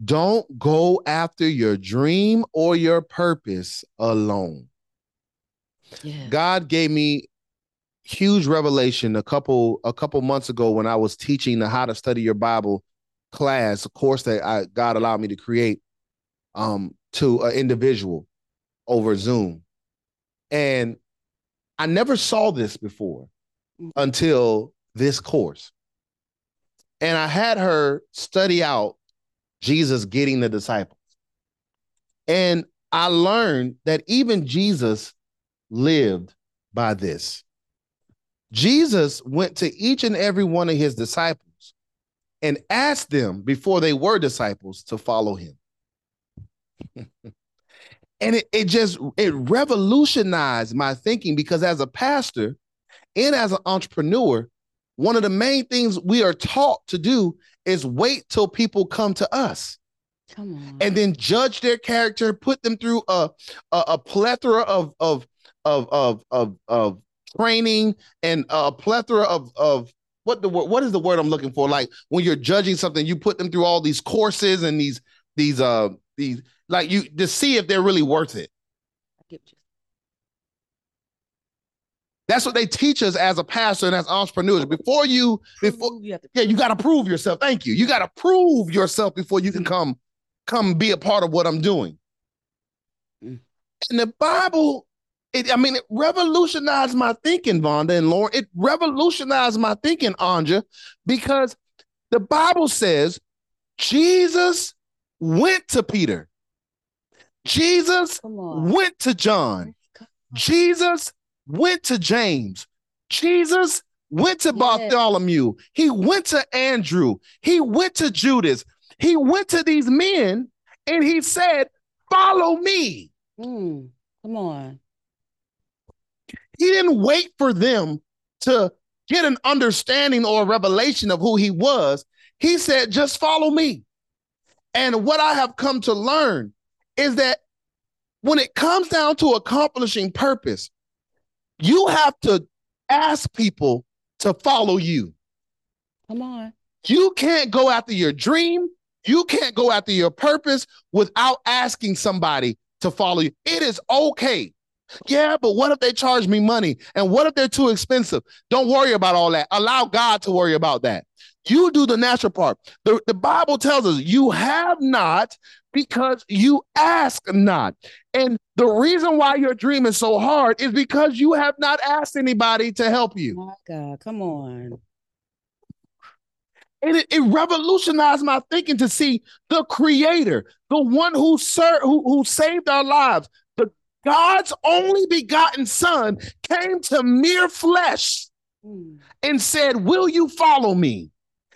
Don't go after your dream or your purpose alone. Yeah. God gave me huge revelation a couple a couple months ago when I was teaching the how to study your Bible class, a course that I God allowed me to create um to an individual over Zoom. And I never saw this before Mhm. until this course. And I had her study out Jesus getting the disciples. And I learned that even Jesus lived by this. Jesus went to each and every one of his disciples and asked them before they were disciples to follow him. and it, it just it revolutionized my thinking because as a pastor and as an entrepreneur, one of the main things we are taught to do is wait till people come to us Come on. and then judge their character, put them through a a, a plethora of of of of of of training and a plethora of of what the what is the word I'm looking for? Like when you're judging something, you put them through all these courses and these these uh these like you to see if they're really worth it. I get you. That's what they teach us as a pastor and as entrepreneurs. Before you before you yeah, you got to prove yourself. Thank you. You got to prove yourself before you can come come be a part of what I'm doing. Mm. And the Bible, it, I mean, it revolutionized my thinking, Vonda and Lauren. It revolutionized my thinking, Anja, because the Bible says Jesus went to Peter. Jesus went to John. Jesus went to James. Jesus went to. Bartholomew. He went to Andrew. He went to Judas. He went to these men and he said, Follow me. Mm, come on. He didn't wait for them to get an understanding or a revelation of who he was. He said, Just follow me. And what I have come to learn is that when it comes down to accomplishing purpose, you have to ask people to follow you. Come on. You can't go after your dream. You can't go after your purpose without asking somebody to follow you. It is okay. Yeah, but what if they charge me money? And what if they're too expensive? Don't worry about all that. Allow God to worry about that. You do the natural part. The, the Bible tells us you have not because you ask not. And the reason why your dream is so hard is because you have not asked anybody to help you. My God. Come on. And it, it revolutionized my thinking to see the creator, the one who served, who, who saved our lives, the God's only begotten son came to mere flesh Mm, and said, Will you follow me?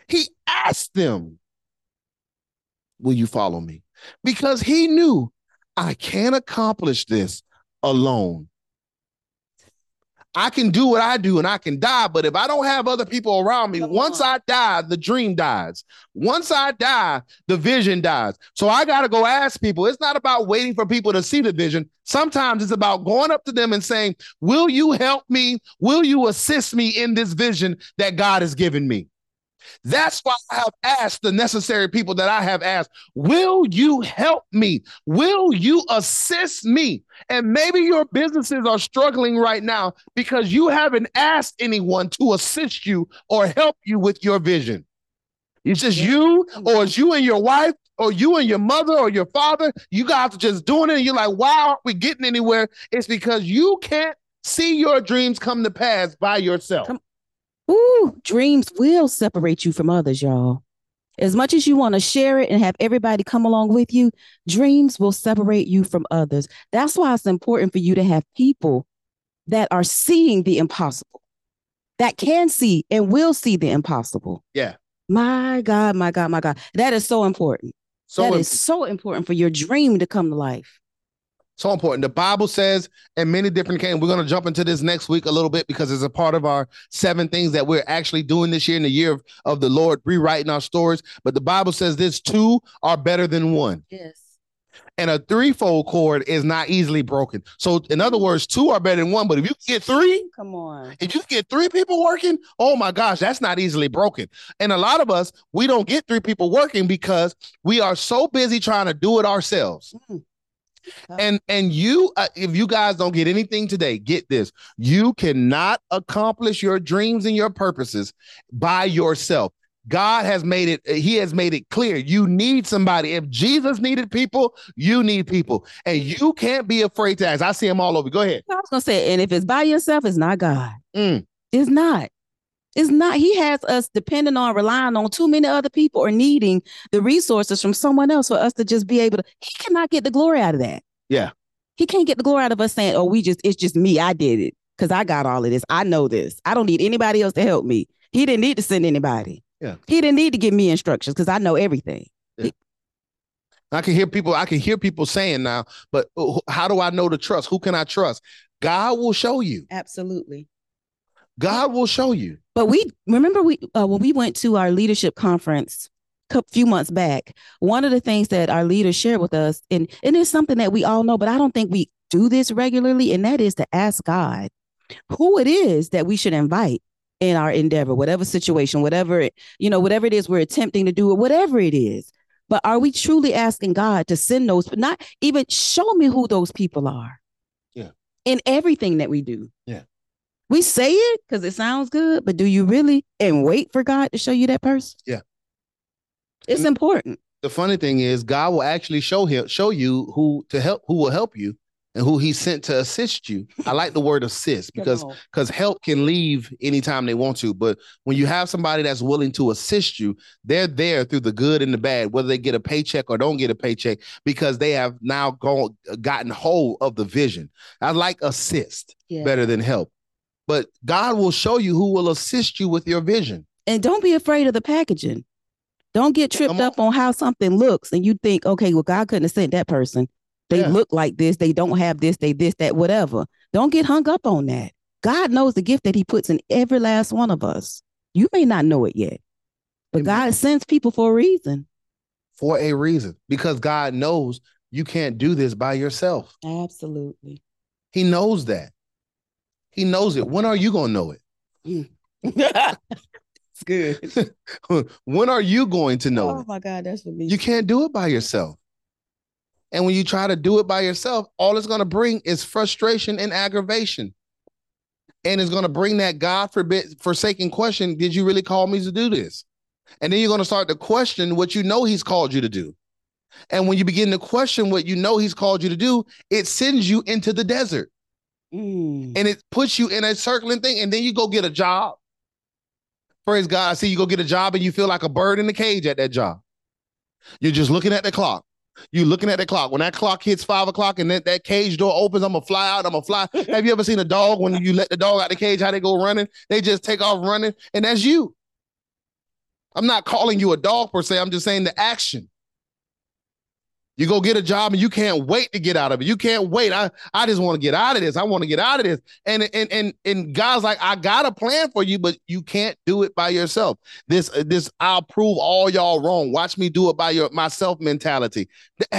He asked them, Will you follow me? Because he knew I can't accomplish this alone. I can do what I do and I can die, but if I don't have other people around me, Come once on. I die, the dream dies. Once I die, the vision dies. So I got to go ask people. It's not about waiting for people to see the vision. Sometimes it's about going up to them and saying, Will you help me? Will you assist me in this vision that God has given me? That's why I have asked the necessary people that I have asked, will you help me? Will you assist me? And maybe your businesses are struggling right now because you haven't asked anyone to assist you or help you with your vision. It's just you, or it's you and your wife, or you and your mother or your father. You guys are just doing it, and you're like, why aren't we getting anywhere? It's because you can't see your dreams come to pass by yourself. Come Ooh, dreams will separate you from others, y'all. As much as you want to share it and have everybody come along with you, dreams will separate you from others. That's why it's important for you to have people that are seeing the impossible, that can see and will see the impossible. Yeah. My God, my God, my God. That is so important. So that im- is so important for your dream to come to life. So important. The Bible says, and many different came. We're going to jump into this next week a little bit because it's a part of our seven things that we're actually doing this year in the year of, of the Lord, rewriting our stories. But the Bible says this two are better than one. Yes. and a threefold cord is not easily broken. So, in other words, two are better than one. But if you get three, Come on. if you get three people working, oh my gosh, that's not easily broken. And a lot of us, we don't get three people working because we are so busy trying to do it ourselves. Mm. And and you, uh, if you guys don't get anything today, get this: you cannot accomplish your dreams and your purposes by yourself. God has made it, He has made it clear you need somebody. If Jesus needed people, you need people. And you can't be afraid to ask. I see them all over. Go ahead. I was gonna say, and if it's by yourself, it's not God. Mm. It's not. It's not. He has us depending on relying on too many other people or needing the resources from someone else for us to just be able to. He cannot get the glory out of that. Yeah. He can't get the glory out of us saying, "Oh, we just it's just me. I did it because I got all of this. I know this. I don't need anybody else to help me." He didn't need to send anybody. Yeah. He didn't need to give me instructions because I know everything. I can hear people, I can hear people saying now, but how do I know to trust? Who can I trust? God will show you. Absolutely. God will show you. But we remember we uh, when we went to our leadership conference a few months back. One of the things that our leaders shared with us, and and it's something that we all know, but I don't think we do this regularly, and that is to ask God who it is that we should invite in our endeavor, whatever situation, whatever you know, whatever it is we're attempting to do, or whatever it is. But are we truly asking God to send those, but not even show me who those people are? Yeah. In everything that we do. Yeah. We say it because it sounds good, but do you really and wait for God to show you that person? Yeah. It's And- important. The funny thing is, God will actually show him, show you who to help, who will help you, and who He sent to assist you. I like the word assist because because help can leave anytime they want to. But when you have somebody that's willing to assist you, they're there through the good and the bad, whether they get a paycheck or don't get a paycheck, because they have now gone gotten hold of the vision. I like assist Yeah. better than help. But God will show you who will assist you with your vision. And don't be afraid of the packaging. Don't get tripped on. up on how something looks and you think, okay, well, God couldn't have sent that person. They Yeah. look like this, they don't have this, they this, that, whatever. Don't get hung up on that. God knows the gift that He puts in every last one of us. You may not know it yet, but Amen. God sends people for a reason. for a reason because God knows you can't do this by yourself. Absolutely. He knows that. He knows it. When are you going to know it? Mm. it's good. when are you going to know Oh it? my God, that's for me. You can't do it by yourself. And when you try to do it by yourself, all it's going to bring is frustration and aggravation. And it's going to bring that God forbid forsaken question, did you really call me to do this? And then you're going to start to question what you know he's called you to do. And when you begin to question what you know he's called you to do, it sends you into the desert Mm. and it puts you in a circling thing. And then you go get a job. Praise God. I see you go get a job and you feel like a bird in the cage at that job. You're just looking at the clock. You're looking at the clock. When that clock hits five o'clock and that, that cage door opens, I'm gonna fly out. I'm gonna fly. Have you ever seen a dog when you let the dog out of the cage, how they go running? They just take off running, and that's you. I'm not calling you a dog per se. I'm just saying the action. You go get a job and you can't wait to get out of it. You can't wait. I, I just want to get out of this. I want to get out of this. And and and and God's like, I got a plan for you, but you can't do it by yourself. This this I'll prove all y'all wrong. Watch me do it by your myself mentality.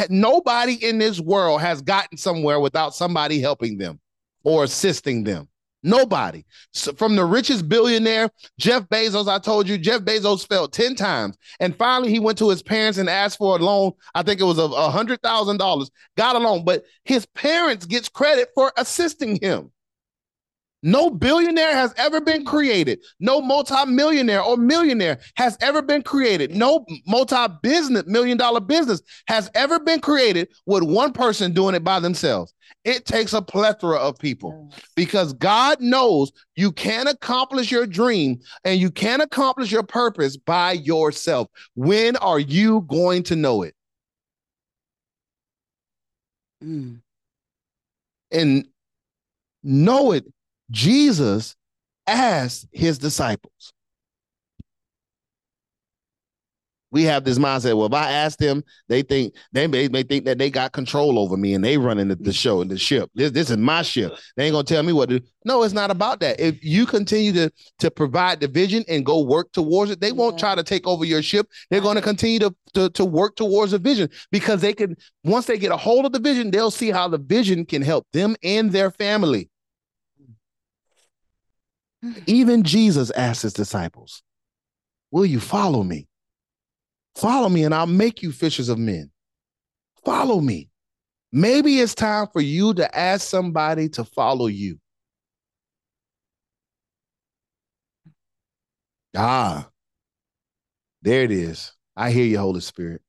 Nobody in this world has gotten somewhere without somebody helping them or assisting them. Nobody. So from the richest billionaire, Jeff Bezos, I told you, Jeff Bezos failed 10 times. And finally, he went to his parents and asked for a loan. I think it was a $100,000, got a loan, but his parents gets credit for assisting him. No billionaire has ever been created. No multi-millionaire or millionaire has ever been created. No multi-business, million dollar business has ever been created with one person doing it by themselves. It takes a plethora of people because God knows you can't accomplish your dream and you can't accomplish your purpose by yourself. When are you going to know it? Mm. And know it Jesus asked his disciples. We have this mindset. Well, if I ask them, they think they may, may think that they got control over me and they running the, the mm-hmm. show and the ship. This, this is my ship. They ain't gonna tell me what to do. No, it's not about that. If you continue to to provide the vision and go work towards it, they won't try to take over your ship. They're going to continue to, to to work towards the vision because they can once they get a hold of the vision, they'll see how the vision can help them and their family. Mm. Even Jesus asked his disciples, Will you follow me? Follow me, and I'll make you fishers of men. Follow me. Maybe it's time for you to ask somebody to follow you. Ah, there it is. I hear you, Holy Spirit.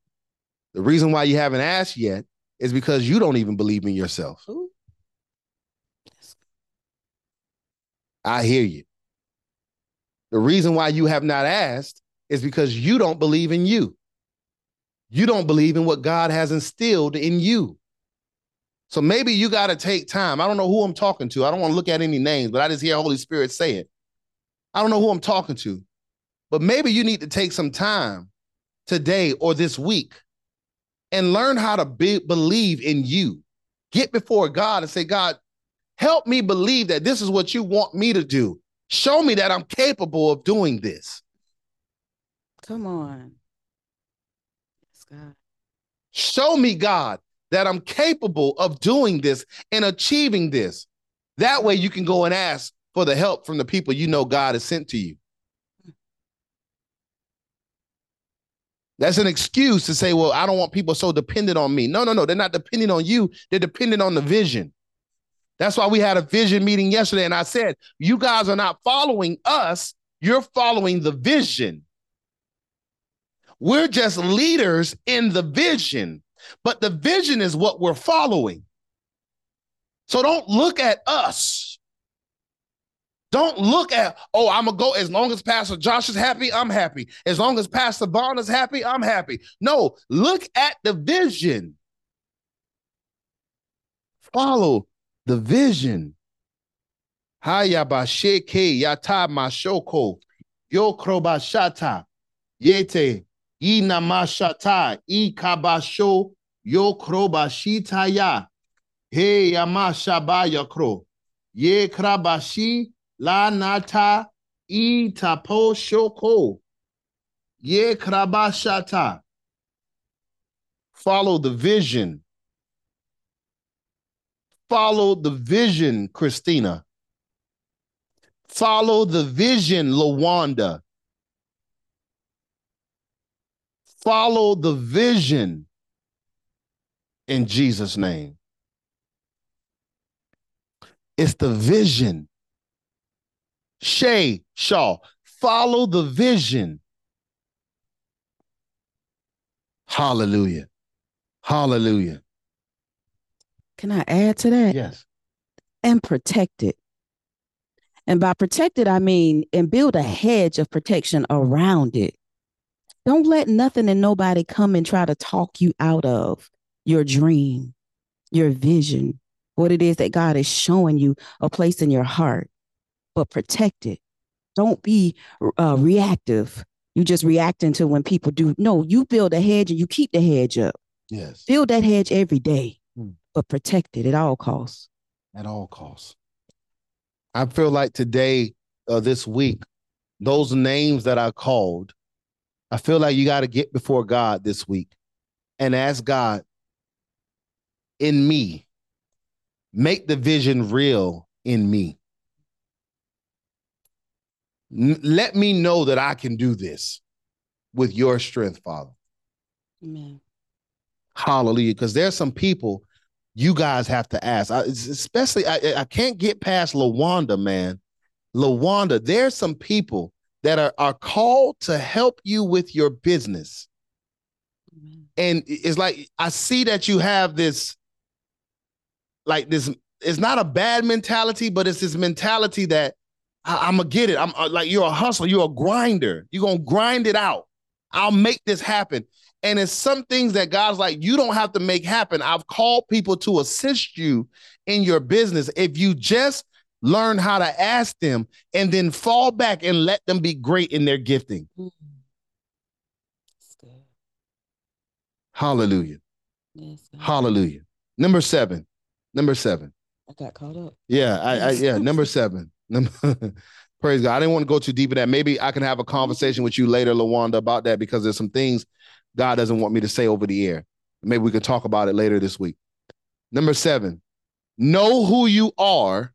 The reason why you haven't asked yet is because you don't even believe in yourself. Ooh. I hear you. The reason why you have not asked is because you don't believe in you. You don't believe in what God has instilled in you. So maybe you got to take time. I don't know who I'm talking to. I don't want to look at any names, but I just hear Holy Spirit say it. I don't know who I'm talking to, but maybe you need to take some time today or this week and learn how to be, believe in you. Get before God and say, God, help me believe that this is what you want me to do. Show me that I'm capable of doing this. Come on. God. Show me, God, that I'm capable of doing this and achieving this. That way you can go and ask for the help from the people you know God has sent to you. That's an excuse to say, well, I don't want people so dependent on me. No, no, no. They're not dependent on you. They're dependent on the vision. That's why we had a vision meeting yesterday. And I said, you guys are not following us, you're following the vision. We're just leaders in the vision, but the vision is what we're following. So don't look at us. Don't look at, oh, I'm gonna go as long as Pastor Josh is happy, I'm happy. As long as Pastor Bond is happy, I'm happy. No, look at the vision. Follow the vision. Hayabasheke yata mashoko yokrobashata yete inamashata ikabasho yokrobashitaya he yamashabayakro ye krabashi la nata itapo shoko. Ye krabashata. Follow the vision. Follow the vision, Christina. Follow the vision, Lawanda. Follow the vision in Jesus' name. It's the vision. Shay Shaw, follow the vision. Hallelujah. Hallelujah. Can I add to that? Yes. And protect it. And by protect it, I mean, and build a hedge of protection around it. Don't let nothing and nobody come and try to talk you out of your dream, your vision, what it is that God is showing you a place in your heart. But protect it. Don't be uh, reactive. You just reacting to when people do. No, you build a hedge and you keep the hedge up. Yes. Build that hedge every day but protect it at all costs. At all costs. I feel like today, uh, this week, those names that I called, I feel like you got to get before God this week and ask God, in me, make the vision real in me. N- let me know that I can do this with your strength, Father. Amen. Hallelujah. Because there's some people you guys have to ask. I, especially, I, I can't get past Lawanda, man. Lawanda, there's some people that are, are called to help you with your business. Amen. And it's like, I see that you have this, like this, it's not a bad mentality, but it's this mentality that I, am gonna get it. I'm uh, like, you're a hustler, you're a grinder. You're gonna grind it out. I'll make this happen. And it's some things that God's like, you don't have to make happen. I've called people to assist you in your business. If you just learn how to ask them and then fall back and let them be great in their gifting. Mm. Good. Hallelujah. Yes. Hallelujah. Number seven. Number seven. I got caught up. Yeah, I, I yeah, number seven. Number praise God. I didn't want to go too deep in that. Maybe I can have a conversation with you later, Lawanda, about that because there's some things God doesn't want me to say over the air. Maybe we can talk about it later this week. Number seven, know who you are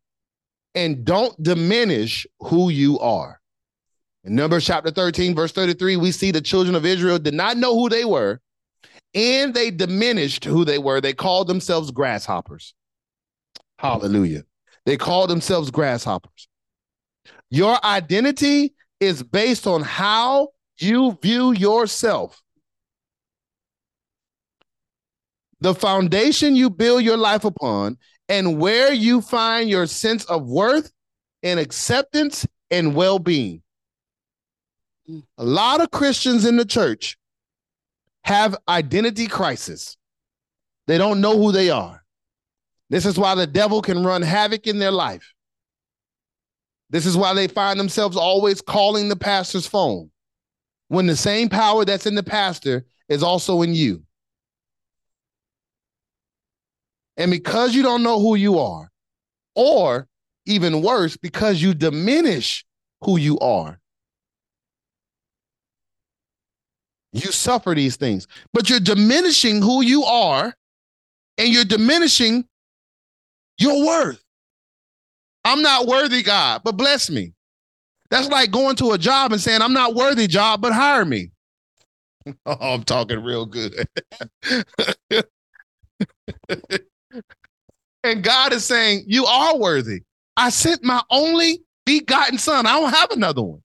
and don't diminish who you are. In Numbers chapter 13, verse 33, we see the children of Israel did not know who they were and they diminished who they were. They called themselves grasshoppers. Hallelujah. They called themselves grasshoppers. Your identity is based on how you view yourself. The foundation you build your life upon and where you find your sense of worth and acceptance and well being. Mm. A lot of Christians in the church have identity crisis. They don't know who they are. This is why the devil can run havoc in their life. This is why they find themselves always calling the pastor's phone when the same power that's in the pastor is also in you. And because you don't know who you are, or even worse, because you diminish who you are, you suffer these things. But you're diminishing who you are, and you're diminishing your worth. I'm not worthy, God, but bless me. That's like going to a job and saying, I'm not worthy, job, but hire me. Oh, I'm talking real good. and God is saying, You are worthy. I sent my only begotten son. I don't have another one.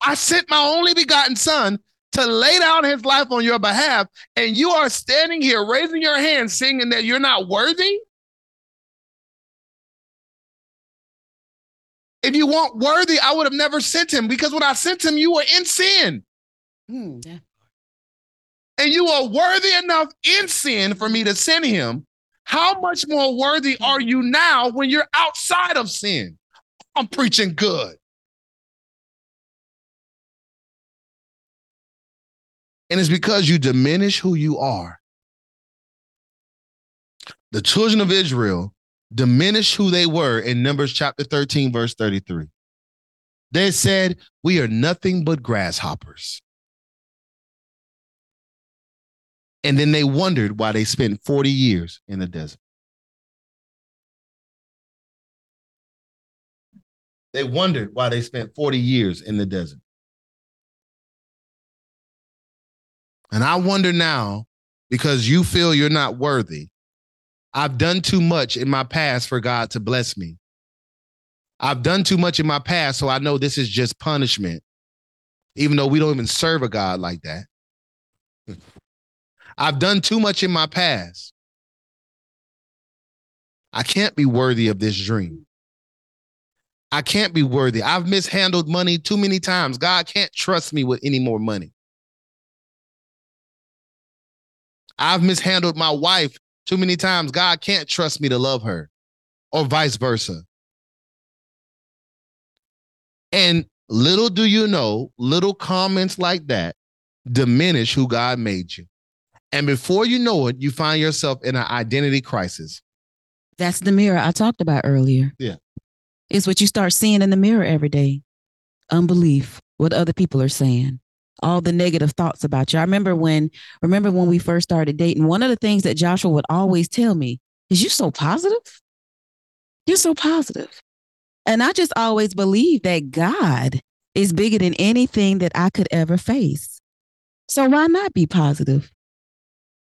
I sent my only begotten son to lay down his life on your behalf, and you are standing here raising your hand, singing that you're not worthy. If you weren't worthy, I would have never sent him because when I sent him, you were in sin. Mm, yeah. And you are worthy enough in sin for me to send him. How much more worthy hmm. are you now when you're outside of sin? I'm preaching good. And it's because you diminish who you are. The children of Israel diminished who they were in Numbers chapter 13, verse 33. They said, We are nothing but grasshoppers. And then they wondered why they spent 40 years in the desert. They wondered why they spent 40 years in the desert. And I wonder now, because you feel you're not worthy, I've done too much in my past for God to bless me. I've done too much in my past, so I know this is just punishment, even though we don't even serve a God like that. I've done too much in my past. I can't be worthy of this dream. I can't be worthy. I've mishandled money too many times. God can't trust me with any more money. I've mishandled my wife too many times. God can't trust me to love her, or vice versa. And little do you know, little comments like that diminish who God made you. And before you know it, you find yourself in an identity crisis. That's the mirror I talked about earlier. Yeah. It's what you start seeing in the mirror every day. Unbelief, what other people are saying, all the negative thoughts about you. I remember when remember when we first started dating, one of the things that Joshua would always tell me is You're so positive. You're so positive. And I just always believed that God is bigger than anything that I could ever face. So why not be positive?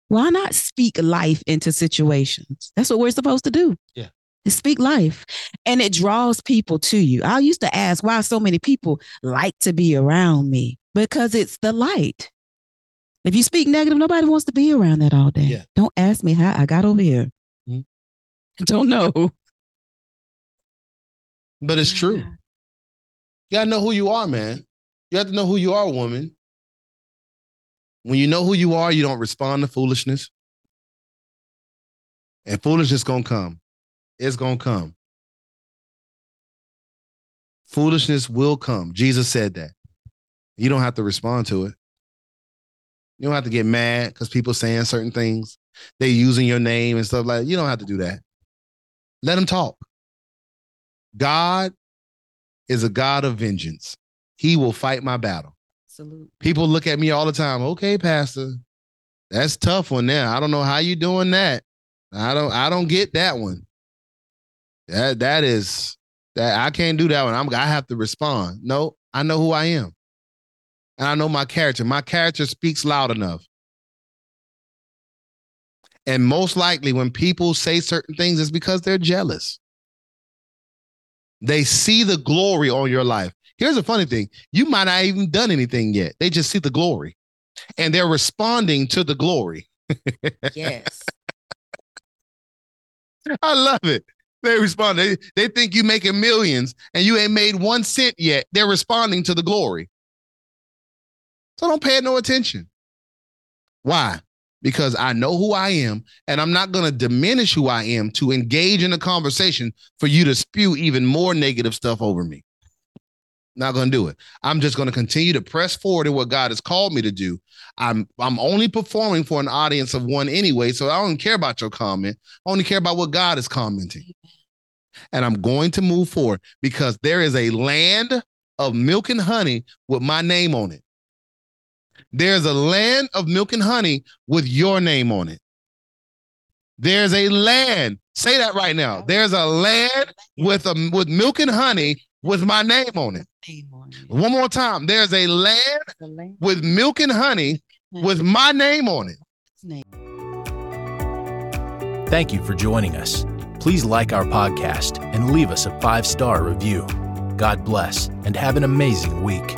Why not speak life into situations? That's what we're supposed to do. Yeah. Speak life. And it draws people to you. I used to ask why so many people like to be around me because it's the light. If you speak negative, nobody wants to be around that all day. Yeah. Don't ask me how I got over here. Mhm. Don't know. But it's true. You gotta know who you are, man. You have to know who you are, woman. When you know who you are, you don't respond to foolishness. And foolishness gonna come. It's gonna come. Foolishness will come. Jesus said that. You don't have to respond to it. You don't have to get mad because people saying certain things. They using your name and stuff like that. You don't have to do that. Let them talk. God is a God of vengeance. He will fight my battle. Absolutely. People look at me all the time. Okay, Pastor, that's tough one there. I don't know how you doing that. I don't. I don't get that one. That that is that I can't do that one. I'm. I have to respond. No, I know who I am, and I know my character. My character speaks loud enough. And most likely, when people say certain things, it's because they're jealous. They see the glory on your life. Here's the funny thing you might not even done anything yet. They just see the glory and they're responding to the glory. Yes. I love it. They respond. They, they think you making millions and you ain't made one cent yet. They're responding to the glory. So don't pay it no attention. Why? Because I know who I am and I'm not going to diminish who I am to engage in a conversation for you to spew even more negative stuff over me. Not going to do it. I'm just going to continue to press forward in what God has called me to do. I'm I'm only performing for an audience of one anyway, so I don't care about your comment. I only care about what God is commenting. And I'm going to move forward because there is a land of milk and honey with my name on it. There's a land of milk and honey with your name on it. There's a land. Say that right now. There's a land with a with milk and honey with my name on it. Name on One more time. There's a land with milk and honey with my name on it. Thank you for joining us. Please like our podcast and leave us a five star review. God bless and have an amazing week.